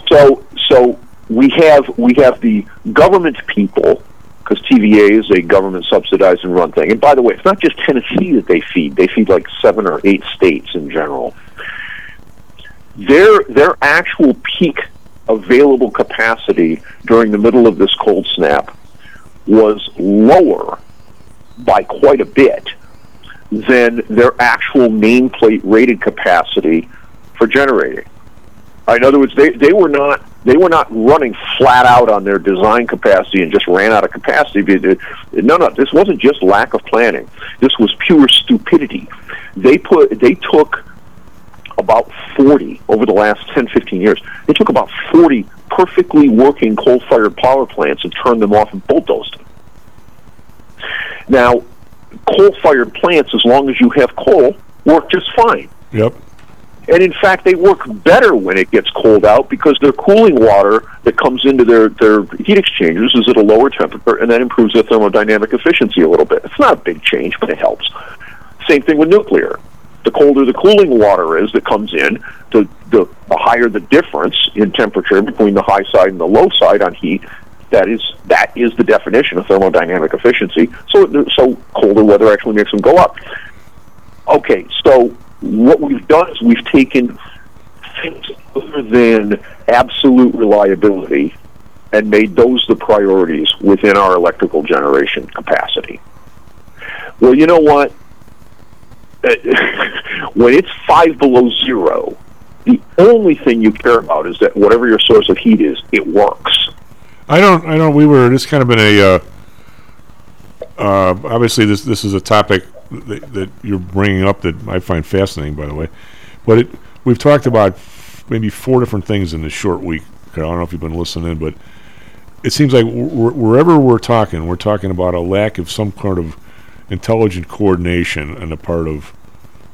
So so we have we have the government people because TVA is a government subsidized and run thing. And by the way, it's not just Tennessee that they feed; they feed like seven or eight states in general. Their their actual peak available capacity during the middle of this cold snap was lower by quite a bit than their actual nameplate rated capacity for generating. In other words, they, they were not they were not running flat out on their design capacity and just ran out of capacity. No, no, this wasn't just lack of planning. This was pure stupidity. They put they took about 40 over the last 10, 15 years. They took about 40 perfectly working coal-fired power plants and turned them off and bulldozed them. Now, coal-fired plants, as long as you have coal, work just fine. Yep. And in fact, they work better when it gets cold out because their cooling water that comes into their, their heat exchangers is at a lower temperature, and that improves their thermodynamic efficiency a little bit. It's not a big change, but it helps. Same thing with nuclear. The colder the cooling water is that comes in, the, the, the higher the difference in temperature between the high side and the low side on heat. That is that is the definition of thermodynamic efficiency. So so colder weather actually makes them go up. Okay, so what we've done is we've taken things other than absolute reliability and made those the priorities within our electrical generation capacity. Well, you know what? [LAUGHS] When it's five below zero, the only thing you care about is that whatever your source of heat is, it works. I don't. I don't. We were. This kind of been a. Uh, uh, obviously, this this is a topic that, that you're bringing up that I find fascinating. By the way, but it we've talked about f- maybe four different things in this short week. I don't know if you've been listening, but it seems like wh- wh- wherever we're talking, we're talking about a lack of some kind of intelligent coordination on the part of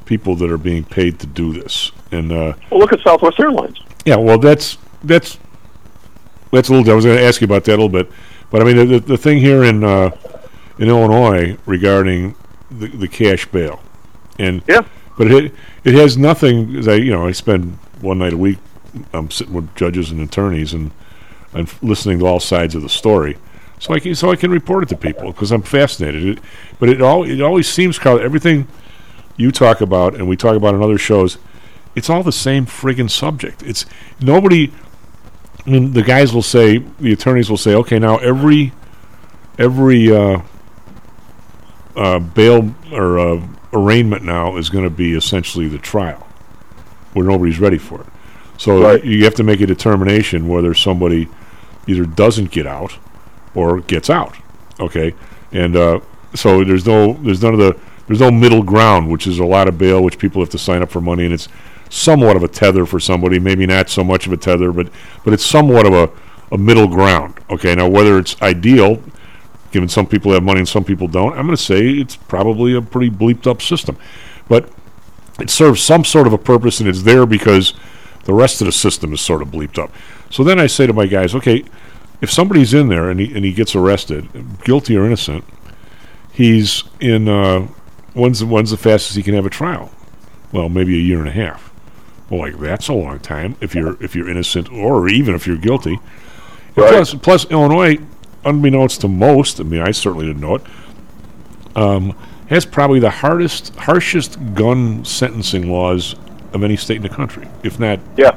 people that are being paid to do this. And uh, Well, look at Southwest Airlines. yeah, well, that's that's that's a little. I was going to ask you about that a little bit, but I mean, the the, the thing here in uh, in Illinois regarding the, the cash bail, and yeah, but it it has nothing. As I you know, I spend one night a week. I'm sitting with judges and attorneys and f- listening to all sides of the story, so I can so I can report it to people because I'm fascinated. It, but it all it always seems, Carl, everything you talk about and we talk about in other shows, it's all the same friggin' subject. It's nobody. I mean, the guys will say, the attorneys will say, okay, now every every uh, uh, bail or uh, arraignment now is going to be essentially the trial, where nobody's ready for it. So you have to make a determination whether somebody either doesn't get out or gets out. Okay, and uh, so there's no there's none of the there's no middle ground, which is a lot of bail, which people have to sign up for money, and it's somewhat of a tether for somebody. Maybe not so much of a tether, but but it's somewhat of a, a middle ground. Okay, now whether it's ideal, given some people have money and some people don't, I'm going to say it's probably a pretty bleeped up system, but it serves some sort of a purpose, and it's there because the rest of the system is sort of bleeped up. So then I say to my guys, okay, if somebody's in there and he and he gets arrested, guilty or innocent, he's in. Uh, when's the, when's the fastest he can have a trial? Well, maybe a year and a half. Well, like that's a long time if you're if you're innocent or even if you're guilty. And Plus, plus Illinois, unbeknownst to most, I mean, I certainly didn't know it, um, has probably the hardest, harshest gun sentencing laws of any state in the country, if not. Yeah.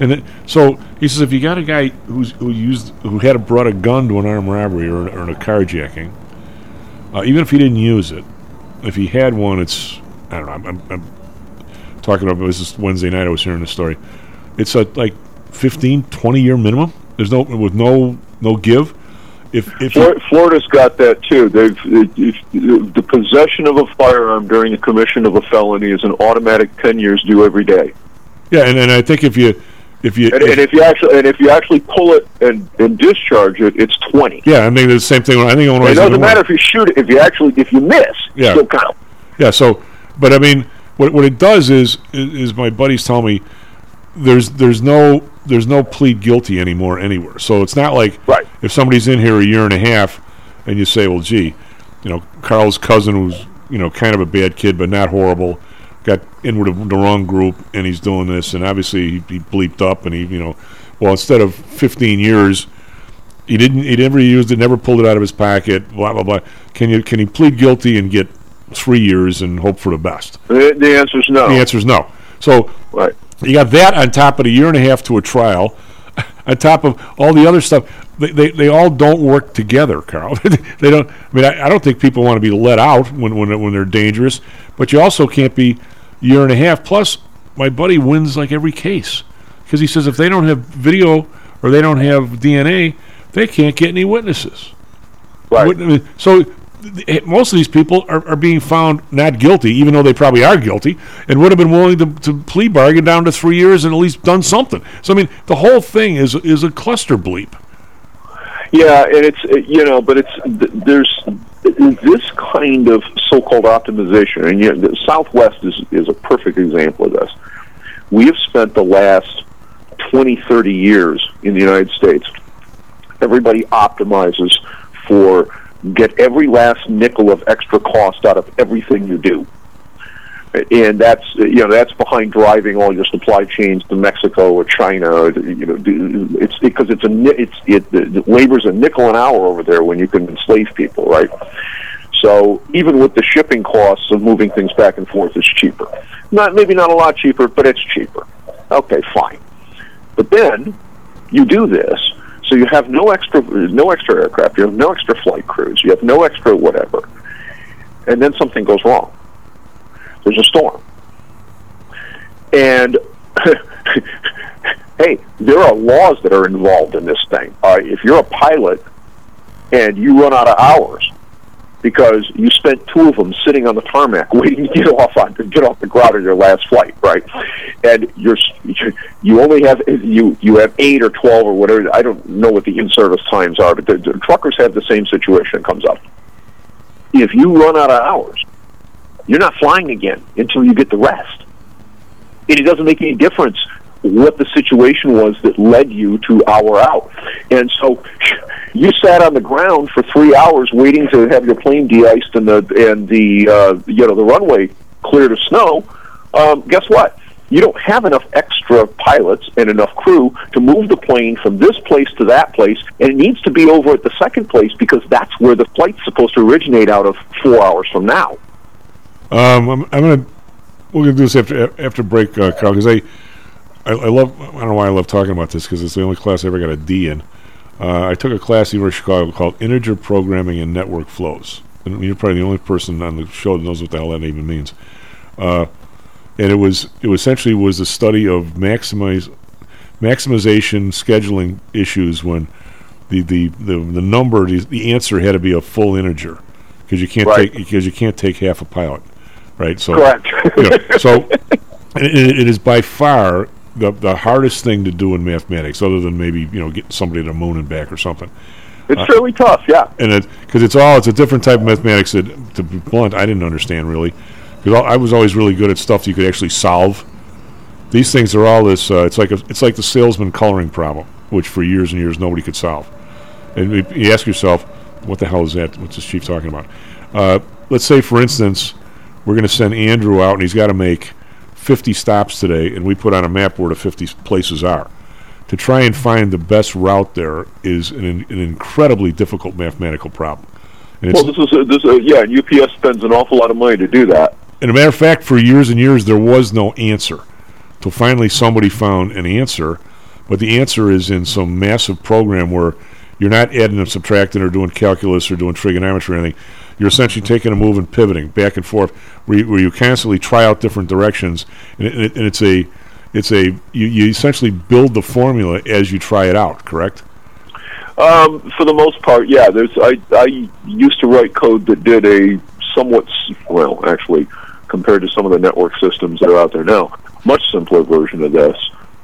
And so he says, if you got a guy who's who used who had a, brought a gun to an armed robbery or, or a carjacking, uh, even if he didn't use it, if he had one, it's I don't know. I'm, I'm, I'm talking about this is Wednesday night. I was hearing the story. It's a like 15, 20 year minimum. There's no with no no give. If if Flor- Florida's got that too. They've it, it, the possession of a firearm during the commission of a felony is an automatic ten years due every day. yeah, and, and I think if you if you And, and if you actually and if you actually pull it and, and discharge it, it's twenty. yeah, I think the same thing. I think Illinois. it doesn't matter if you shoot it. If you actually if you miss, Yeah. still count. Yeah. So, but I mean, what what it does is is, is my buddies tell me there's there's no there's no plead guilty anymore anywhere. So it's not like right. if somebody's in here a year and a half and you say, well, gee, you know, Carl's cousin was you know kind of a bad kid but not horrible, got in with the wrong group and he's doing this and obviously he, he bleeped up and he you know, well instead of 15 years. He didn't. He never used it. Never pulled it out of his pocket. Blah blah blah. Can you? Can he plead guilty and get three years and hope for the best? The, the answer is no. The answer is no. So right. You got that on top of a year and a half to a trial, [LAUGHS] on top of all the other stuff. They, they, they all don't work together, Carl. [LAUGHS] they don't. I mean, I, I don't think people want to be let out when when when they're dangerous, but you also can't be year and a half. Plus, my buddy wins like every case because he says if they don't have video or they don't have DNA, they can't get any witnesses. Right. So most of these people are, are being found not guilty, even though they probably are guilty, and would have been willing to, to plea bargain down to three years and at least done something. So I mean, the whole thing is is a cluster bleep. Yeah, and it's you know, but it's there's this kind of so-called optimization, and you know, the Southwest is is a perfect example of this. We have spent the last 20, 30 years in the United States. Everybody optimizes for get every last nickel of extra cost out of everything you do and that's you know that's behind driving all your supply chains to Mexico or China. You know, it's because it's a it's it the labor's a nickel an hour over there when you can enslave people, right? So even with the shipping costs of moving things back and forth, it's cheaper. Not maybe not a lot cheaper, but it's cheaper. Okay, fine. But then you do this, so you have no extra no extra aircraft, you have no extra flight crews, you have no extra whatever, and then something goes wrong there's a storm. And [LAUGHS] hey, there are laws that are involved in this thing. Uh, if you're a pilot and you run out of hours because you spent two of them sitting on the tarmac [LAUGHS] waiting to get off on to get off the ground on your last flight, right? And you're [LAUGHS] you only have you you have eight or twelve or whatever. I don't know what the in-service times are, but the, the truckers have the same situation comes up. If you run out of hours, you're not flying again until you get the rest. And it doesn't make any difference what the situation was that led you to hour out. And so you sat on the ground for three hours waiting to have your plane de-iced and the and the uh, you know the runway cleared of snow. Um, guess what? You don't have enough extra pilots and enough crew to move the plane from this place to that place, and it needs to be over at the second place because that's where the flight's supposed to originate out of four hours from now. Um, I'm, I'm gonna we're gonna do this after after break, uh, Carl, because I, I I love I don't know why I love talking about this because it's the only class I ever got a D in. Uh, I took a class at University of Chicago called Integer Programming and Network Flows, and you're probably the only person on the show that knows what the hell that even means. Uh, and it was it was essentially was a study of maximize maximization scheduling issues when the the the, the number the, the answer had to be a full integer because you can't Right. take because you can't take half a pilot, right? So Correct. you know, so [LAUGHS] it, it is by far the the hardest thing to do in mathematics, other than maybe you know getting somebody to the moon and back or something. It's Uh, really tough, yeah. and it because it's all it's a different type of mathematics that to be blunt I didn't understand really because I was always really good at stuff you could actually solve. These things are all this. Uh, it's like a, it's like the salesman coloring problem, which for years and years nobody could solve. And you- you ask yourself, what the hell is that? What's this chief talking about? Uh, let's say, for instance, we're going to send Andrew out, and he's got to make 50 stops today, and we put on a map where the 50 places are. To try and find the best route there is an, an incredibly difficult mathematical problem. And Well, this is a, this is a, yeah. and UPS spends an awful lot of money to do that. and a matter of fact, for years and years, there was no answer. Till finally somebody found an answer, but the answer is in some massive program where you're not adding and subtracting or doing calculus or doing trigonometry or anything. You're essentially taking a move and pivoting back and forth, where you, where you constantly try out different directions, and, it, and, it, and it's a it's a you, you essentially build the formula as you try it out. Correct? Um, for the most part, yeah. There's I I used to write code that did a somewhat well, actually, compared to some of the network systems that are out there now, much simpler version of this.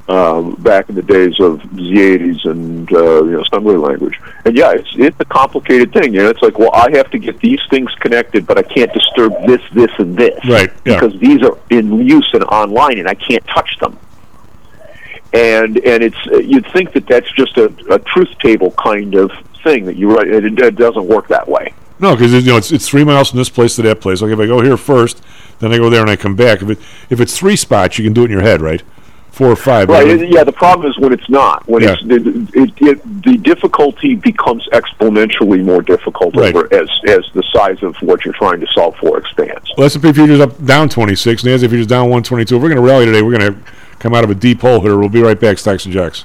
Um, back in the days of the 80s and uh, you know assembly language. And yeah, it's it's a complicated thing. You know, it's like, well, I have to get these things connected, but I can't disturb this, this, and this, Right, yeah. Because these are in use and online, and I can't touch them. And and it's you'd think that that's just a, a truth table kind of thing that you write. It, it doesn't work that way. No, because you know it's, it's three miles from this place to that place. Like if I go here first, then I go there and I come back. If it if it's three spots, you can do it in your head, right? Four or five. Right. and, Yeah. The problem is when it's not. When Yeah. it's it, it, it, the difficulty becomes exponentially more difficult Right. over as as the size of what you're trying to solve for expands. Well, S&P futures up down 26, NASDAQ futures down 122. If we're going to rally today, we're going to come out of a deep hole here. We'll be right back, Stocks and Jocks.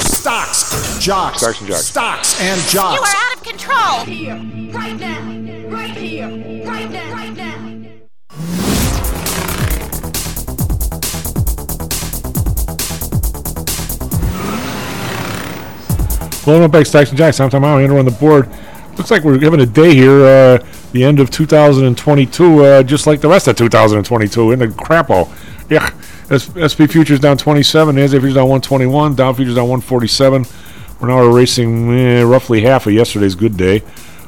Stocks, jocks, Stocks and jocks. stocks and jocks. You are out of control. Here, right now, right here, right now, right now. Well, back Stocks and Jocks. I'm Tom Howell, enter on the board. Looks like we're having a day here, uh, the end of 2022, uh, just like the rest of 2022 in the crapo. Yeah, SP futures down 27, NASDAQ futures down 121, Dow futures down 147. We're now erasing eh, roughly half of yesterday's good day.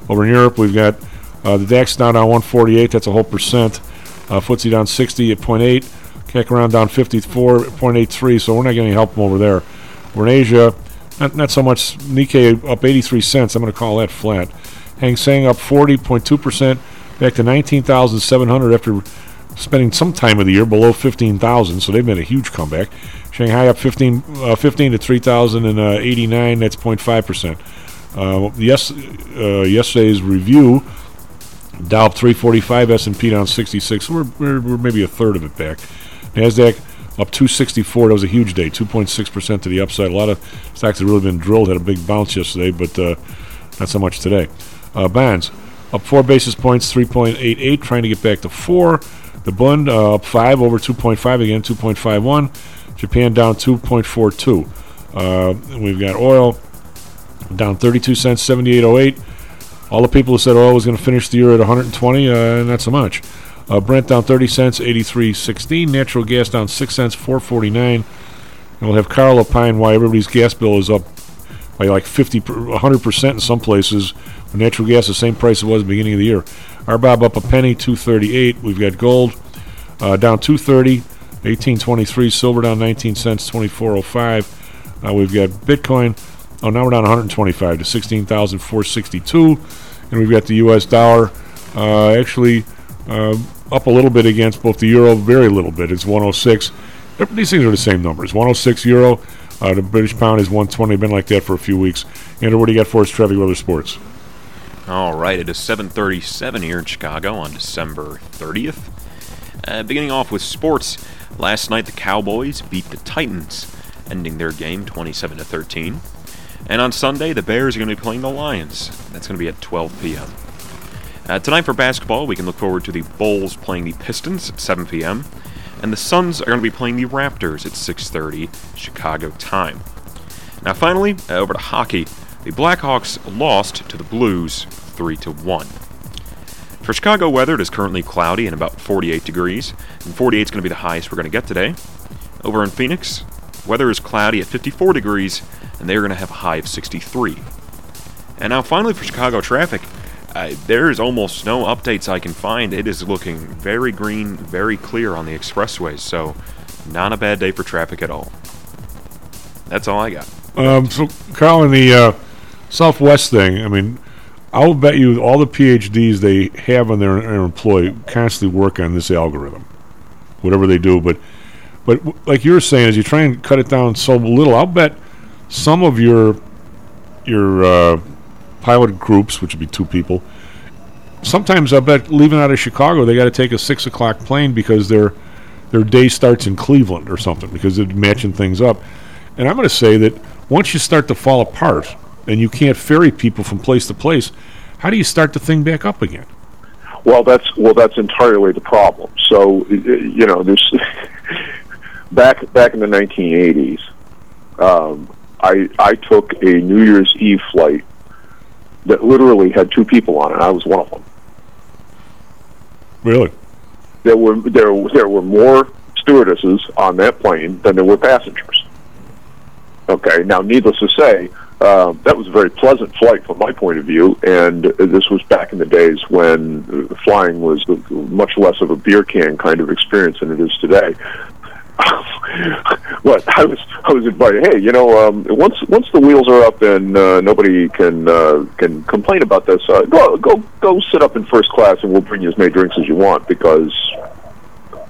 Over in Europe, we've got uh, the DAX down down 148. That's a whole percent. Uh, FTSE down 60 at 0.8. CAC around down 54 at 0.83. So we're not getting any help from over there. We're in Asia. Not, not so much. Nikkei up 83 cents. I'm going to call that flat. Hang Seng up 40.2%, back to 19,700 after spending some time of the year below 15,000. So they've made a huge comeback. Shanghai up 15, uh, 15 to 3,089. That's 0.5%. Uh, yes, uh, yesterday's review, Dow up 345, S&P down 66. So we're, we're, we're maybe a third of it back. Nasdaq up 264. That was a huge day, 2.6% to the upside. A lot of stocks have really been drilled. Had a big bounce yesterday, but uh, not so much today. Uh, bonds up four basis points, 3.88, trying to get back to four. The Bund uh, up 5 over 2.5 again, 2.51. Japan down 2.42. Uh, we've got oil down 32 cents, 78.08. All the people who said oil was going to finish the year at 120, uh, not so much. Uh, Brent down 30 cents, 83.16. Natural gas down 6 cents, 4.49. And we'll have Carl opine why everybody's gas bill is up by like 50, 100% in some places. Natural gas the same price it was at the beginning of the year. RBOB up a penny, 238. We've got gold uh, down 230, 1823. Silver down 19 cents, 2405. Uh, we've got Bitcoin. Oh, now we're down 125 to 16,462. And we've got the U.S. dollar uh, actually uh, up a little bit against both the euro, very little bit. It's 106. These things are the same numbers. 106 euro. Uh, the British pound is 120. Been like that for a few weeks. Andrew, what do you got for us, Trevi Weather Sports? All right, it is 7:37 here in Chicago on December 30th. Uh, beginning off with sports, last night the Cowboys beat the Titans, ending their game 27 to 13. And on Sunday, the Bears are going to be playing the Lions. That's going to be at 12 p.m. Uh, tonight for basketball, we can look forward to the Bulls playing the Pistons at 7 p.m. And the Suns are going to be playing the Raptors at 6:30 Chicago time. Now, finally, uh, over to hockey. The Blackhawks lost to the Blues 3 to 1. For Chicago weather, it is currently cloudy and about 48 degrees, and 48 is going to be the highest we're going to get today. Over in Phoenix, weather is cloudy at 54 degrees, and they're going to have a high of 63. And now, finally, for Chicago traffic, uh, there is almost no updates I can find. It is looking very green, very clear on the expressways, so not a bad day for traffic at all. That's all I got. Um, so, Carl, in the uh, Southwest thing, I mean, I'll bet you all the PhDs they have on their, their employ constantly work on this algorithm, whatever they do. But, but like you're saying, as you try and cut it down so little, I'll bet some of your your uh, pilot groups, which would be two people, sometimes I bet leaving out of Chicago, they got to take a six o'clock plane because their their day starts in Cleveland or something because they're matching things up. And I'm going to say that once you start to fall apart and you can't ferry people from place to place, how do you start the thing back up again? Well, that's well, that's entirely the problem. So, you know, there's [LAUGHS] back back in the 1980s, um, I I took a New Year's Eve flight that literally had two people on it. I was one of them. Really? There were there there were more stewardesses on that plane than there were passengers. Okay, now needless to say, uh, that was a very pleasant flight from my point of view, and this was back in the days when flying was much less of a beer can kind of experience than it is today. [LAUGHS] but I was I was invited. Hey, you know, um, once once the wheels are up and uh, nobody can uh, can complain about this, uh, go go go sit up in first class, and we'll bring you as many drinks as you want because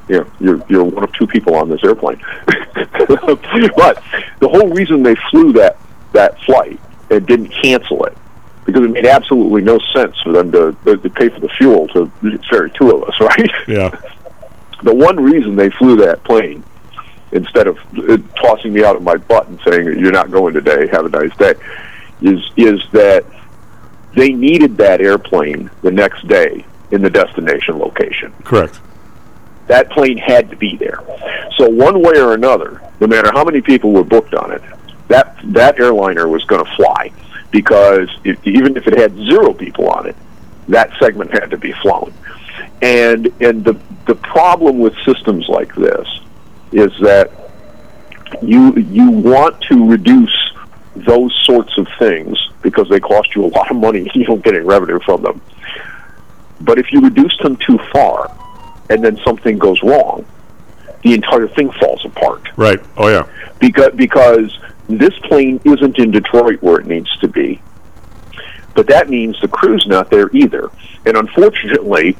you know, you're you're one of two people on this airplane. [LAUGHS] but the whole reason they flew that that flight and didn't cancel it because it made absolutely no sense for them to, to pay for the fuel to ferry two of us, [LAUGHS] right? Yeah. The one reason they flew that plane instead of uh, tossing me out of my butt and saying you're not going today, have a nice day, is is that they needed that airplane the next day in the destination location Correct. that plane had to be there. So one way or another, no matter how many people were booked on it, that that airliner was going to fly because if, even if it had zero people on it, that segment had to be flown. And and the the problem with systems like this is that you you want to reduce those sorts of things because they cost you a lot of money. [LAUGHS] You don't get any revenue from them. But if you reduce them too far, and then something goes wrong, the entire thing falls apart. Right. Oh yeah. Because because this plane isn't in Detroit where it needs to be. But that means the crew's not there either. And unfortunately,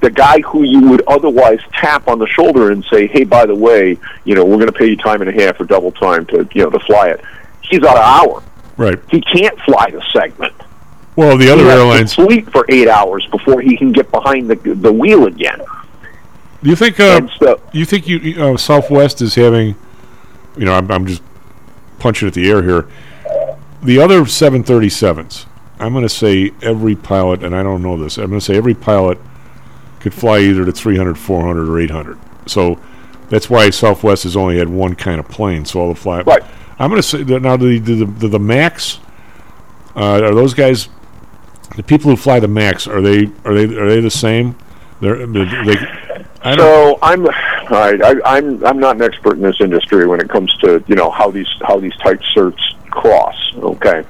the guy who you would otherwise tap on the shoulder and say, "Hey, by the way, you know, we're going to pay you time and a half or double time to, you know, to fly it." He's out of hour. Right. He can't fly the segment. Well, the other airlines. to sleep for eight hours before he can get behind the the wheel again. Do you think? Uh, you think you you, uh, Southwest is having? You know, I'm, I'm just punching at the air here. The other 737s. I'm going to say every pilot, and I don't know this. I'm going to say every pilot could fly either to 300, 400, or 800. So that's why Southwest has only had one kind of plane. So all the fly. Right. I'm going to say that now the the, the, the Max uh, are those guys. The people who fly the Max are they are they are they the same? They're, they, they I don't So I'm, all right, I, I'm I'm not an expert in this industry when it comes to you know how these how these type certs cross. Okay,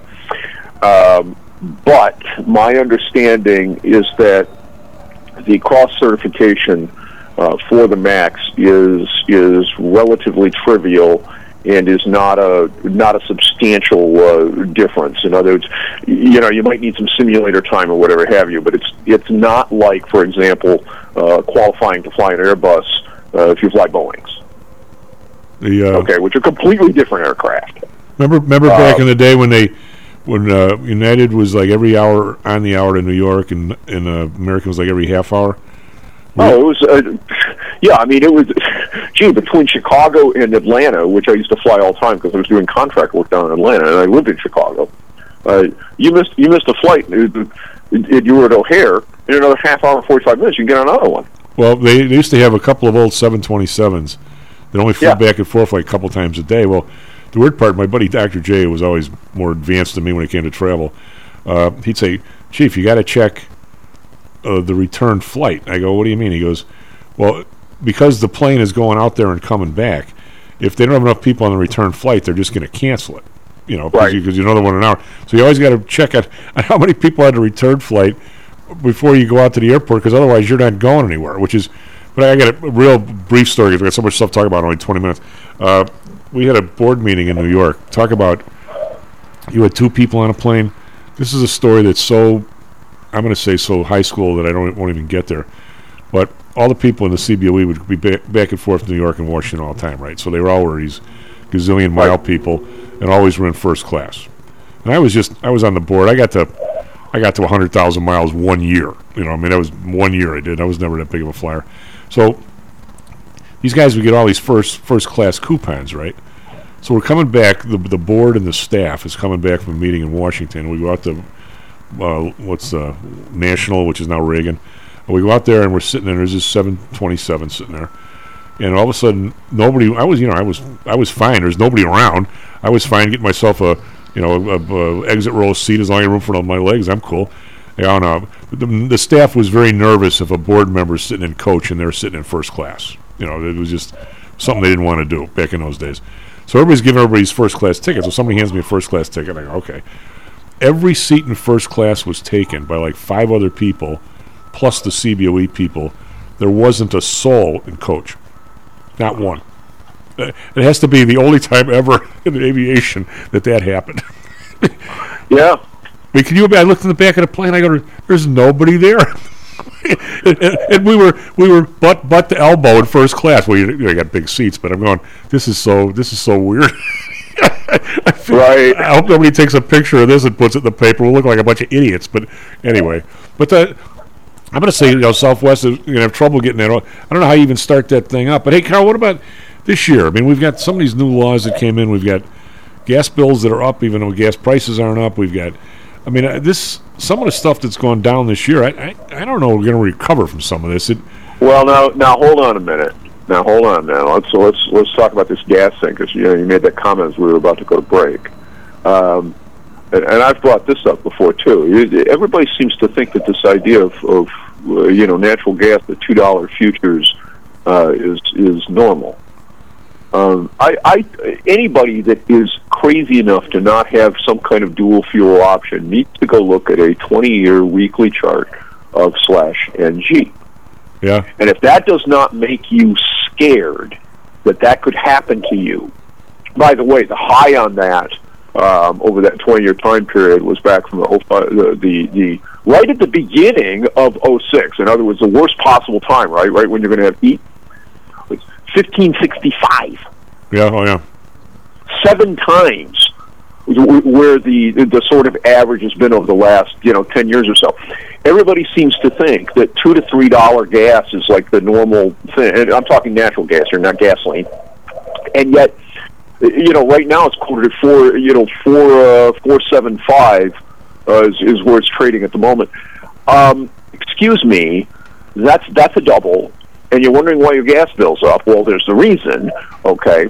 um, but my understanding is that the cross certification uh, for the Max is is relatively trivial and is not a not a substantial uh, difference. In other words, you know, you might need some simulator time or whatever have you, but it's it's not like, for example, uh, qualifying to fly an Airbus uh, if you fly Boeing's. The, uh, okay, which are completely different aircraft. Remember, remember back Uh, in the day when they, when uh, United was like every hour on the hour to New York, and and uh, American was like every half hour. Oh, it was, uh, [LAUGHS] yeah. I mean, it was, [LAUGHS] gee, between Chicago and Atlanta, which I used to fly all the time because I was doing contract work down in Atlanta, and I lived in Chicago. Uh, you missed, you missed a flight. and it- it- You were at O'Hare. In another half hour, forty five minutes, you can get on another one. Well, they, they used to have a couple of old 727s that only flew Yeah. back and forth like a couple times a day. Well, the weird part, my buddy Dr. J was always more advanced than me when it came to travel. Uh, he'd say, Chief, you got to check uh, the return flight. I go, what do you mean? He goes, well, because the plane is going out there and coming back, if they don't have enough people on the return flight, they're just going to cancel it. You know, because you, 'cause you know they want an hour. So you always got to check out [LAUGHS] how many people had the return flight before you go out to the airport, because otherwise you're not going anywhere. Which is, but I got a real brief story because we got so much stuff to talk about only 20 minutes. Uh, we had a board meeting in New York. Talk about you had two people on a plane. This is a story that's so I'm going to say so high school that I don't won't even get there. But all the people in the CBOE would be back, back and forth to New York and Washington all the time, right? So they were all were these gazillion mile people, and always were in first class. And I was just I was on the board. I got to I got to 100,000 miles one year. You know, I mean that was one year I did. I was never that big of a flyer. So these guys would get all these first first class coupons, right? So we're coming back. The the board and the staff is coming back from a meeting in Washington. We go out to uh, what's the National, which is now Reagan. And we go out there and we're sitting there. There's this 727 sitting there, and all of a sudden nobody. I was you know I was I was fine. There's nobody around. I was fine getting myself a you know a, a, a exit row seat as long as I have room for my legs. I'm cool. You know, no, the, the staff was very nervous if a board member is sitting in coach and they're sitting in first class. You know, it was just something they didn't want to do back in those days. So everybody's giving everybody's first class tickets. So somebody hands me a first class ticket. I go, okay. Every seat in first class was taken by like five other people, plus the CBOE people. There wasn't a soul in coach, not one. It has to be the only time ever [LAUGHS] in aviation that that happened. Yeah. I mean, can you? I looked in the back of the plane. I go, "There's nobody there." [LAUGHS] and, and- and we were we were butt butt to elbow in first class. Well, you, you got big seats, but I'm going. This is so this is so weird. [LAUGHS] I feel- Right. I hope nobody takes a picture of this and puts it in the paper. We'll look like a bunch of idiots. But anyway, but the, I'm going to say you know Southwest is going to have trouble getting that. on- I don't know how you even start that thing up. But hey, Carl, what about this year? I mean, we've got some of these new laws that came in. We've got gas bills that are up, even though gas prices aren't up. We've got, I mean, uh, this some of the stuff that's gone down this year. I I, I don't know. We're going to recover from some of this. It, Well, now, now hold on a minute. Now hold on. Now let's let's let's talk about this gas thing because you know you made that comment as we were about to go to break, um, and, and I've brought this up before too. Everybody seems to think that this idea of, of uh, you know natural gas, the two dollar futures, uh, is is normal. Um, I, I anybody that is crazy enough to not have some kind of dual fuel option needs to go look at a twenty year weekly chart of slash NG. yeah. And if that does not make you scared that that could happen to you, by the way, the high on that um, over that 20 year time period was back from the, 05 the, the, the right at the beginning of 06. In other words, the worst possible time, right? Right when you're going to have eat. Was 1565 Yeah. Oh yeah. seven times where the the sort of average has been over the last you know ten years or so. Everybody seems to think that two to three dollar gas is like the normal thing. And I'm talking natural gas here, not gasoline. And yet, you know, right now it's quoted at four, you know, four uh, four seven five uh, is, is where it's trading at the moment. Um, excuse me. That's that's a double, and you're wondering why your gas bill's up. Well, there's the reason. Okay,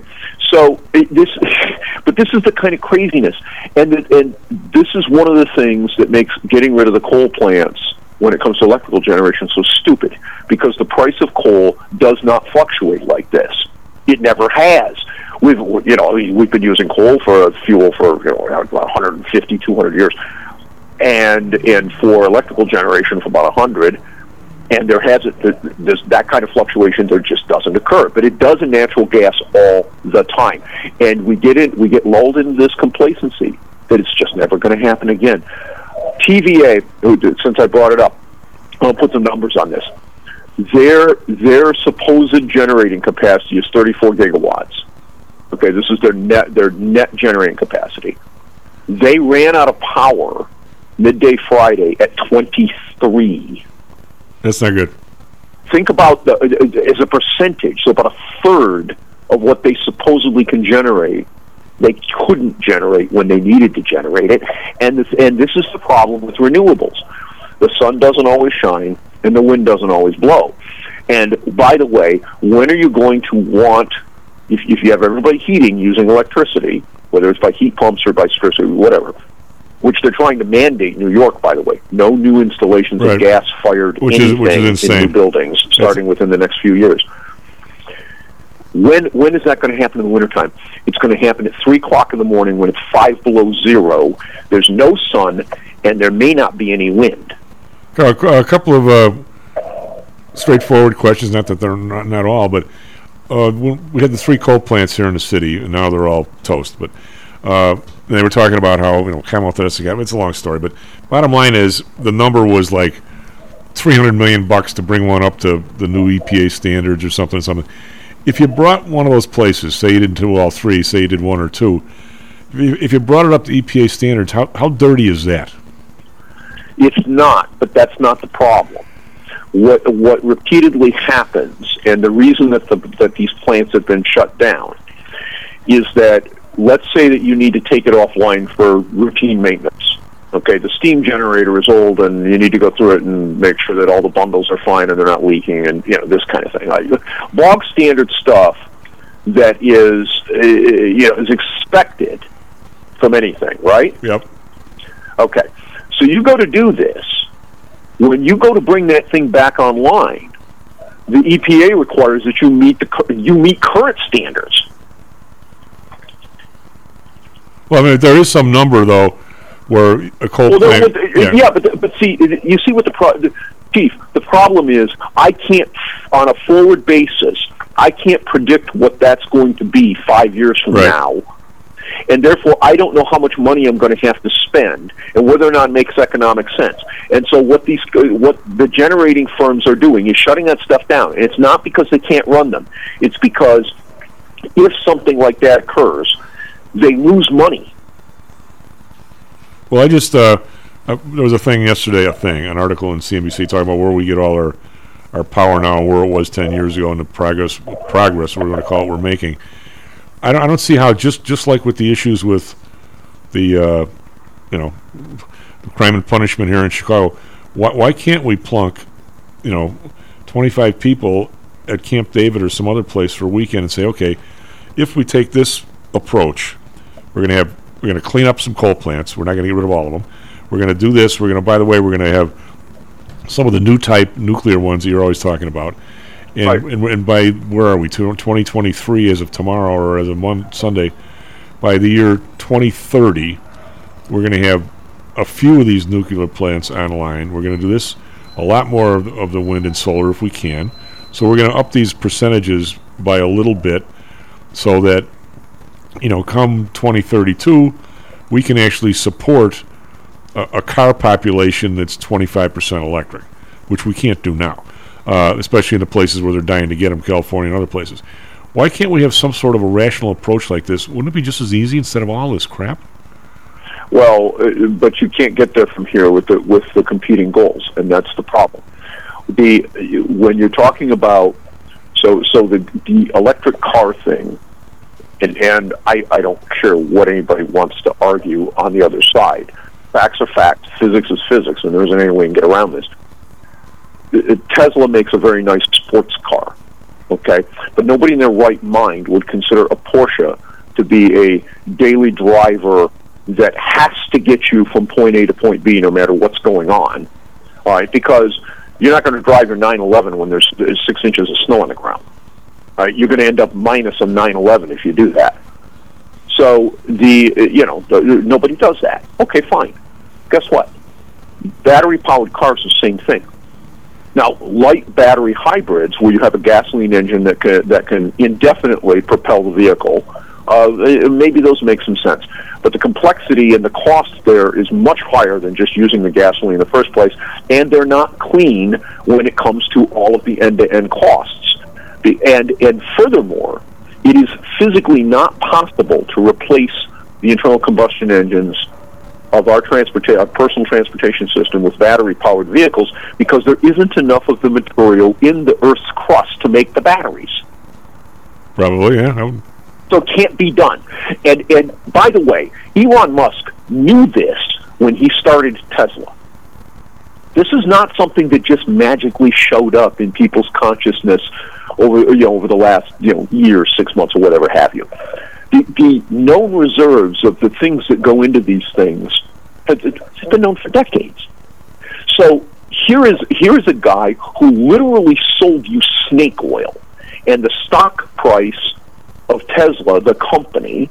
so it, this, [LAUGHS] but this is the kind of craziness, and it, and this is one of the things that makes getting rid of the coal plants when it comes to electrical generation so stupid because the price of coal does not fluctuate like this. It never has. We've you know we've been using coal for fuel for you know 150 200 years, and and for electrical generation for about 100 and there hasn't this, that kind of fluctuation there just doesn't occur. But it does in natural gas all the time. And we get it we get lulled into this complacency that it's just never going to happen again. TVA since I brought it up I'll put some numbers on this. Their their supposed generating capacity is 34 gigawatts. Okay this is their net their net generating capacity. They ran out of power midday Friday at 23 That's not good. think about the uh, uh, as a percentage, so about a third of what they supposedly can generate, they couldn't generate when they needed to generate it, and this and this is the problem with renewables. The sun doesn't always shine, and the wind doesn't always blow. And by the way, when are you going to want, if, if you have everybody heating using electricity, whether it's by heat pumps or by stress or whatever, which they're trying to mandate New York, by the way. No new installations Right. of gas-fired Which is- anything which is in new buildings starting within the next few years. When when is that going to happen in the wintertime? It's going to happen at three o'clock in the morning when it's five below zero. There's no sun, and there may not be any wind. A, a couple of uh, straightforward questions. Not that they're not, not all, but uh, we had the three coal plants here in the city, and now they're all toast. But uh, they were talking about how you know Camel Thess again. It's a long story, but bottom line is the number was like three hundred million bucks to bring one up to the new EPA standards or something. Something. If you brought one of those places, say you didn't do all three, say you did one or two, if you brought it up to EPA standards, how how dirty is that? It's not, but that's not the problem. What what repeatedly happens, and the reason that the, that these plants have been shut down, is that let's say that you need to take it offline for routine maintenance. Okay, the steam generator is old, and you need to go through it and make sure that all the bundles are fine and they're not leaking, and you know this kind of thing. Like, bog standard stuff that is uh, you know is expected from anything, right? Yep. Okay. So you go to do this. When you go to bring that thing back online, the EPA requires that you meet the you meet current standards. Well, I mean, there is some number though, where a coal Well, there- plant. but- uh, yeah. but but see, you see what the pro- the, chief. The problem is, I can't on a forward basis. I can't predict what that's going to be five years from Right. now, and therefore I don't know how much money I'm going to have to spend and whether or not it makes economic sense. And so what these uh, what the generating firms are doing is shutting that stuff down. And it's not because they can't run them. It's because if something like that occurs, they lose money. Well, I just uh, uh, there was a thing yesterday, a thing, an article in CNBC talking about where we get all our our power now and where it was ten years ago and the progress progress we're going to call it we're making. I don't, I don't see how just just like with the issues with the uh, you know crime and punishment here in Chicago, why why can't we plunk you know twenty five people at Camp David or some other place for a weekend and say, okay, if we take this approach, we're going to have we're going to clean up some coal plants. We're not going to get rid of all of them. We're going to do this. We're going to, by the way, we're going to have some of the new type nuclear ones that you're always talking about. And, and, and by where are we? 2023 as of tomorrow or as of mon- Sunday, by the year 2030, we're going to have a few of these nuclear plants online. We're going to do this a lot more of, of the wind and solar if we can. So we're going to up these percentages by a little bit so that you know, come 2032, we can actually support a, a car population that's 25% electric, which we can't do now, uh, especially in the places where they're dying to get them, California and other places. Why can't we have some sort of a rational approach like this? Wouldn't it be just as easy instead of all this crap? Well, uh, but you can't get there from here with the with the competing goals, and that's the problem. The when you're talking about so so the the electric car thing, and and I I don't care what anybody wants to argue on the other side. Facts are facts. Physics is physics, and there isn't any way you can get around this. uh, Tesla makes a very nice sports car, okay, but nobody in their right mind would consider a Porsche to be a daily driver that has to get you from point A to point B no matter what's going on. All right, because you're not going to drive your 911 when there's, there's six inches of snow on the ground. You're going to end up minus a 911 if you do that. So the you know the, nobody does that. Okay, fine. Guess what? Battery powered cars, are the same thing. Now, light battery hybrids, where you have a gasoline engine that can, that can indefinitely propel the vehicle, uh, maybe those make some sense. But the complexity and the cost there is much higher than just using the gasoline in the first place, and they're not clean when it comes to all of the end-to-end costs. And and furthermore, it is physically not possible to replace the internal combustion engines of our transporta- our personal transportation system with battery powered vehicles because there isn't enough of the material in the Earth's crust to make the batteries. Probably, yeah. So it can't be done. And and by the way, Elon Musk knew this when he started Tesla. This is not something that just magically showed up in people's consciousness over you know over the last you know year, six months, or whatever have you. The, the known reserves of the things that go into these things have been known for decades. So here is here is a guy who literally sold you snake oil, and the stock price of Tesla, the company,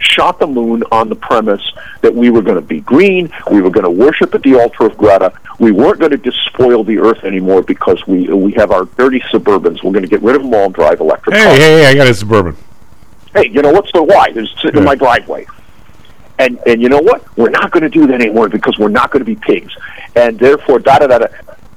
shot the moon on the premise that we were going to be green, we were going to worship at the altar of Greta, we weren't going to despoil the earth anymore because we we have our dirty Suburbans. We're going to get rid of them all and drive electric Hey, cars. hey, hey! I got a suburban. Hey, you know what? So why? It's sitting in my driveway. And and you know what? We're not going to do that anymore because we're not going to be pigs. And therefore, da da da da.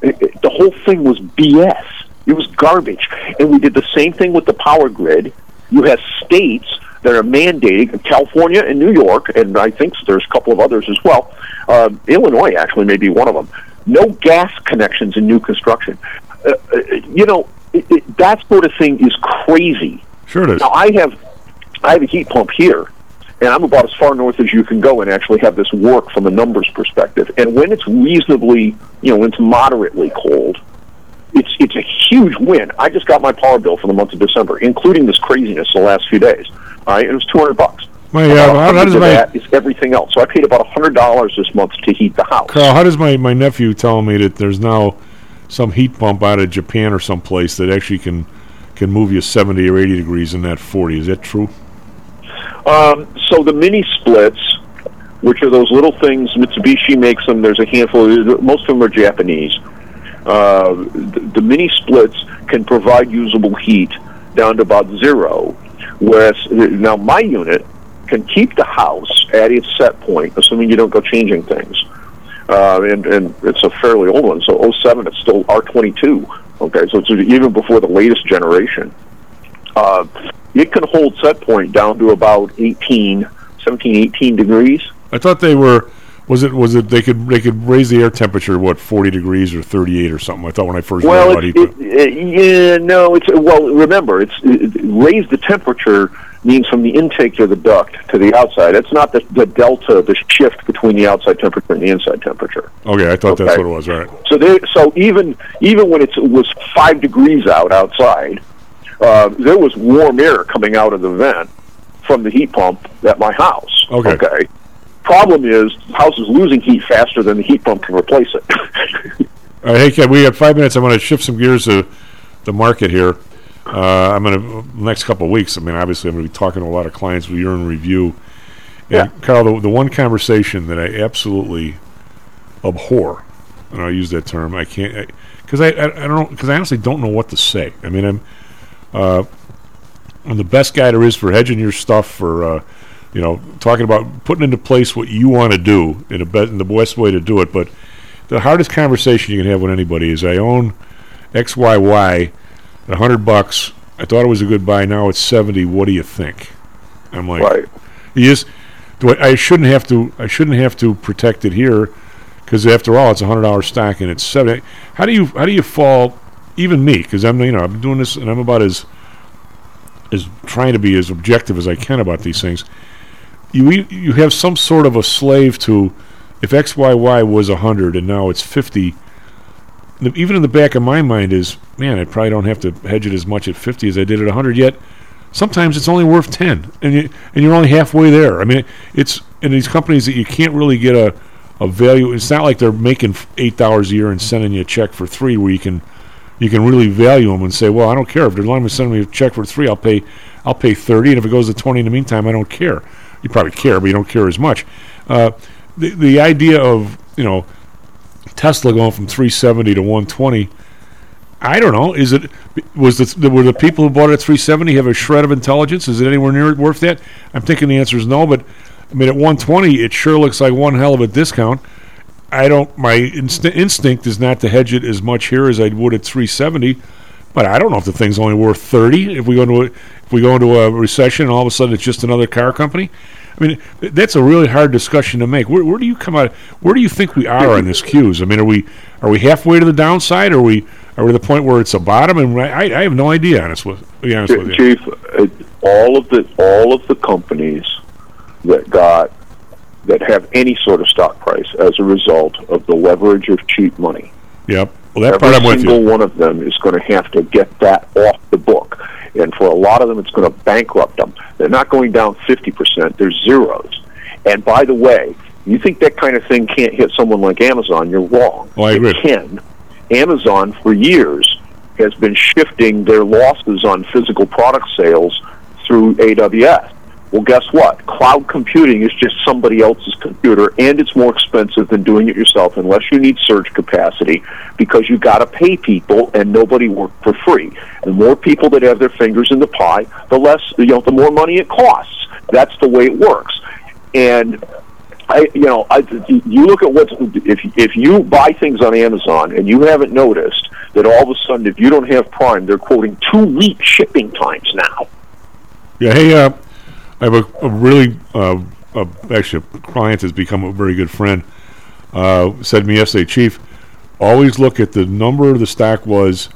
The whole thing was BS. It was garbage. And we did the same thing with the power grid. You have states that are mandating California and New York, and I think there's a couple of others as well. Um, Illinois actually may be one of them. No gas connections in new construction. Uh, uh, you know, it, it, that sort of thing is crazy. Sure it is. Now I have I have a heat pump here, and I'm about as far north as you can go and actually have this work from a numbers perspective. And when it's reasonably, you know, when it's moderately cold, it's it's a huge win. I just got my power bill for the month of December, including this craziness the last few days. All right, it was two hundred bucks. My, uh, how, how 100 does my that is everything else. So I paid about hundred dollars this month to heat the house. Carl? How does my my nephew tell me that there's now some heat pump out of Japan or someplace that actually can can move you 70 or 80 degrees in that 40? Is that true? Um, so the mini splits, which are those little things, Mitsubishi makes them. There's a handful. Most of them are Japanese. Uh, the, the mini splits can provide usable heat down to about zero, whereas now my unit can keep the house at its set point, assuming you don't go changing things. Uh, and, and it's a fairly old one, so 07, it's still R22. Okay, so it's even before the latest generation. Uh, it can hold set point down to about 18, 17, 18 degrees. I thought they were. Was it was it they could they could raise the air temperature what 40 degrees or 38 or something? I thought when I first Well, read it, it, it, yeah, no, it's well. Remember, it's it, raise the temperature means from the intake to the duct to the outside. It's not the, the delta, the shift between the outside temperature and the inside temperature. Okay, I thought that's what it was. Right. So there, so even even when it was five degrees out outside, uh, there was warm air coming out of the vent from the heat pump at my house. Okay. Okay. Problem is, the house is losing heat faster than the heat pump can replace it. [LAUGHS] All right, hey, we have five minutes. I'm going to shift some gears to the market here. Uh, I'm going to next couple of weeks. I mean, obviously, I'm going to be talking to a lot of clients. We're in review. And Carl, the, the one conversation that I absolutely abhor, and I'll use that term. I can't because I, I I don't because I honestly don't know what to say. I mean, I'm uh, I'm the best guy there is for hedging your stuff for. Uh, you know, talking about putting into place what you want to do in, be- in the best way to do it. But the hardest conversation you can have with anybody is I own XYY at 100 bucks. I thought it was a good buy. Now it's 70. What do you think? I'm like, right. You just, do I, I shouldn't have to. I shouldn't have to protect it here because after all, it's a hundred dollar stock and it's 70. How do you how do you fall? Even me, because I'm you know I've been doing this and I'm about as as trying to be as objective as I can about these things. You you have some sort of a slave to if XYY was 100 and now it's 50 even in the back of my mind is, man, I probably don't have to hedge it as much at 50 as I did at 100 yet. Sometimes it's only worth 10, and you, and you're only halfway there. I mean, it's in these companies that you can't really get a a value. It's not like they're making eight dollars a year and sending you a check for three, where you can you can really value them and say, well, I don't care if they're me send me a check for three, I'll pay I'll pay thirty, and if it goes to twenty in the meantime, I don't care. You probably care, but you don't care as much. Uh, the the idea of you know Tesla going from 370 to 120. I don't know. Is it was the were the people who bought it at 370 have a shred of intelligence? Is it anywhere near worth that? I'm thinking the answer is no. But I mean, at 120, it sure looks like one hell of a discount. I don't. My inst- instinct is not to hedge it as much here as I would at 370. But I don't know if the thing's only worth 30. If we go into a, if we go into a recession and all of a sudden it's just another car company. I mean, that's a really hard discussion to make. Where, where do you come out? Where do you think we are on this cues? I mean, are we are we halfway to the downside? Or are we are we the point where it's a bottom? And I, I have no idea. Honest with, be honest with you, Chief, uh, all of the all of the companies that got that have any sort of stock price as a result of the leverage of cheap money. Yep. Well, that Every part I'm with single you. one of them is going to have to get that off the book, and for a lot of them, it's going to bankrupt them. They're not going down fifty percent; they're zeros. And by the way, you think that kind of thing can't hit someone like Amazon? You're wrong. Oh, I agree. It can. Amazon, for years, has been shifting their losses on physical product sales through AWS. Well, guess what? Cloud computing is just somebody else's computer, and it's more expensive than doing it yourself unless you need surge capacity because you got to pay people, and nobody works for free. The more people that have their fingers in the pie, the less you know, the more money it costs. That's the way it works. And I, you know, I, you look at what if if you buy things on Amazon and you haven't noticed that all of a sudden, if you don't have Prime, they're quoting two week shipping times now. Yeah. Hey, uh, I have a, a really uh, uh, actually a client has become a very good friend. Uh, said to me yesterday, Chief, always look at the number the stock was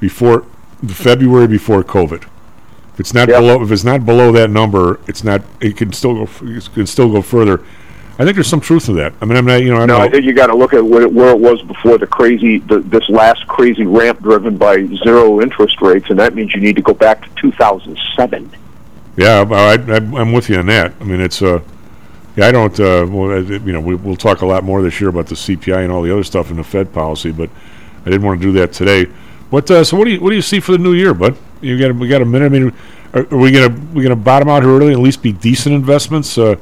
before the February before COVID. If it's not below, if it's not below that number, it's not. It can still go. It can still go further. I think there's some truth to that. I mean, I'm not. You know, I'm No, I not. think you got to look at where it, where it was before the crazy, the, this last crazy ramp driven by zero interest rates, and that means you need to go back to 2007. Yeah, I, I, I'm with you on that. I mean, it's uh, yeah, I don't. Uh, well, you know, we, we'll talk a lot more this year about the CPI and all the other stuff in the Fed policy, but I didn't want to do that today. What? Uh, so, what do you what do you see for the new year, bud? You got we got a minute. I mean, are, are we gonna we gonna bottom out here early? and At least be decent investments uh,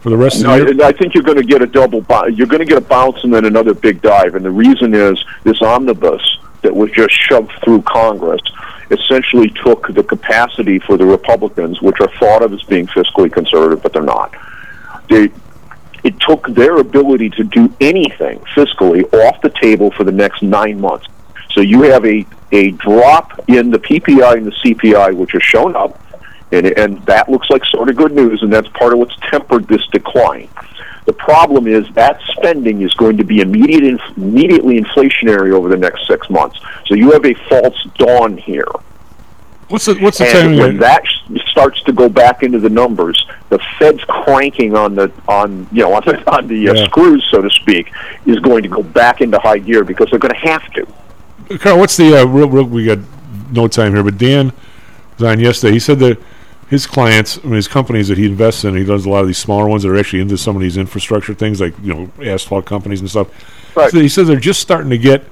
for the rest No, of the year. I, think you're going to get a double. You're going to get a bounce and then another big dive. And the reason is this omnibus that was just shoved through Congress essentially took the capacity for the Republicans, which are thought of as being fiscally conservative, but they're not. They it took their ability to do anything fiscally off the table for the next nine months. So you have a, a drop in the PPI and the CPI, which has shown up, and, and that looks like sort of good news, and that's part of what's tempered this decline. The problem is that spending is going to be immediate, inf- immediately inflationary over the next six months. So you have a false dawn here. What's the what's the and when that sh- starts to go back into the numbers, the Fed's cranking on the on you know on the, [LAUGHS] on the uh, Yeah. screws, so to speak, is going to go back into high gear because they're going to have to. Carl, what's the uh, real, real? We got no time here, but Dan was on yesterday. He said that his clients, I mean, his companies that he invests in, he does a lot of these smaller ones that are actually into some of these infrastructure things, like you know, asphalt companies and stuff. Right. So he says they're just starting to get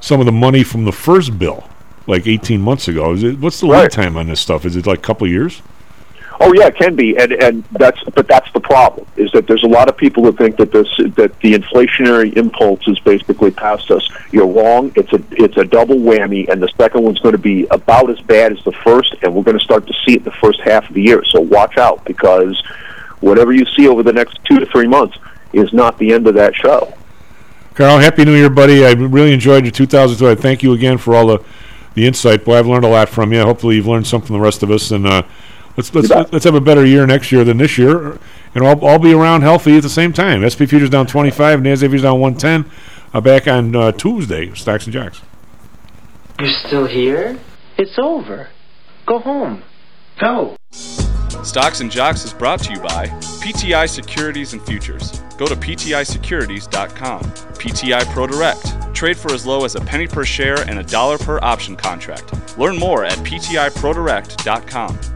some of the money from the first bill, like 18 months ago. Is it, what's the lead time on this stuff? Is it like a couple of years? Oh yeah, it can be, and and that's but that's the problem is that there's a lot of people that think that this that the inflationary impulse is basically past us. You're wrong. It's a it's a double whammy, and the second one's going to be about as bad as the first, and we're going to start to see it the first half of the year. So watch out because whatever you see over the next two to three months is not the end of that show. Carl, happy New Year, buddy. I really enjoyed your 2002. I thank you again for all the, the insight. Boy, I've learned a lot from you. Hopefully, you've learned something from the rest of us. And uh, let's let's let's have a better year next year than this year, and all all be around healthy at the same time. S&P futures down 25, NASDAQ futures down 110. Uh, back on uh, Tuesday, stocks and jocks. You're still here? It's over. Go home. Go. Stocks and Jocks is brought to you by PTI Securities and Futures. Go to PTIsecurities.com. PTI ProDirect. Trade for as low as a penny per share and a dollar per option contract. Learn more at ptiprodirect.com.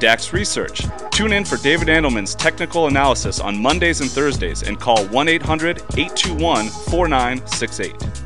DAX Research. Tune in for David Andelman's technical analysis on Mondays and Thursdays and call 1 800 821 4968.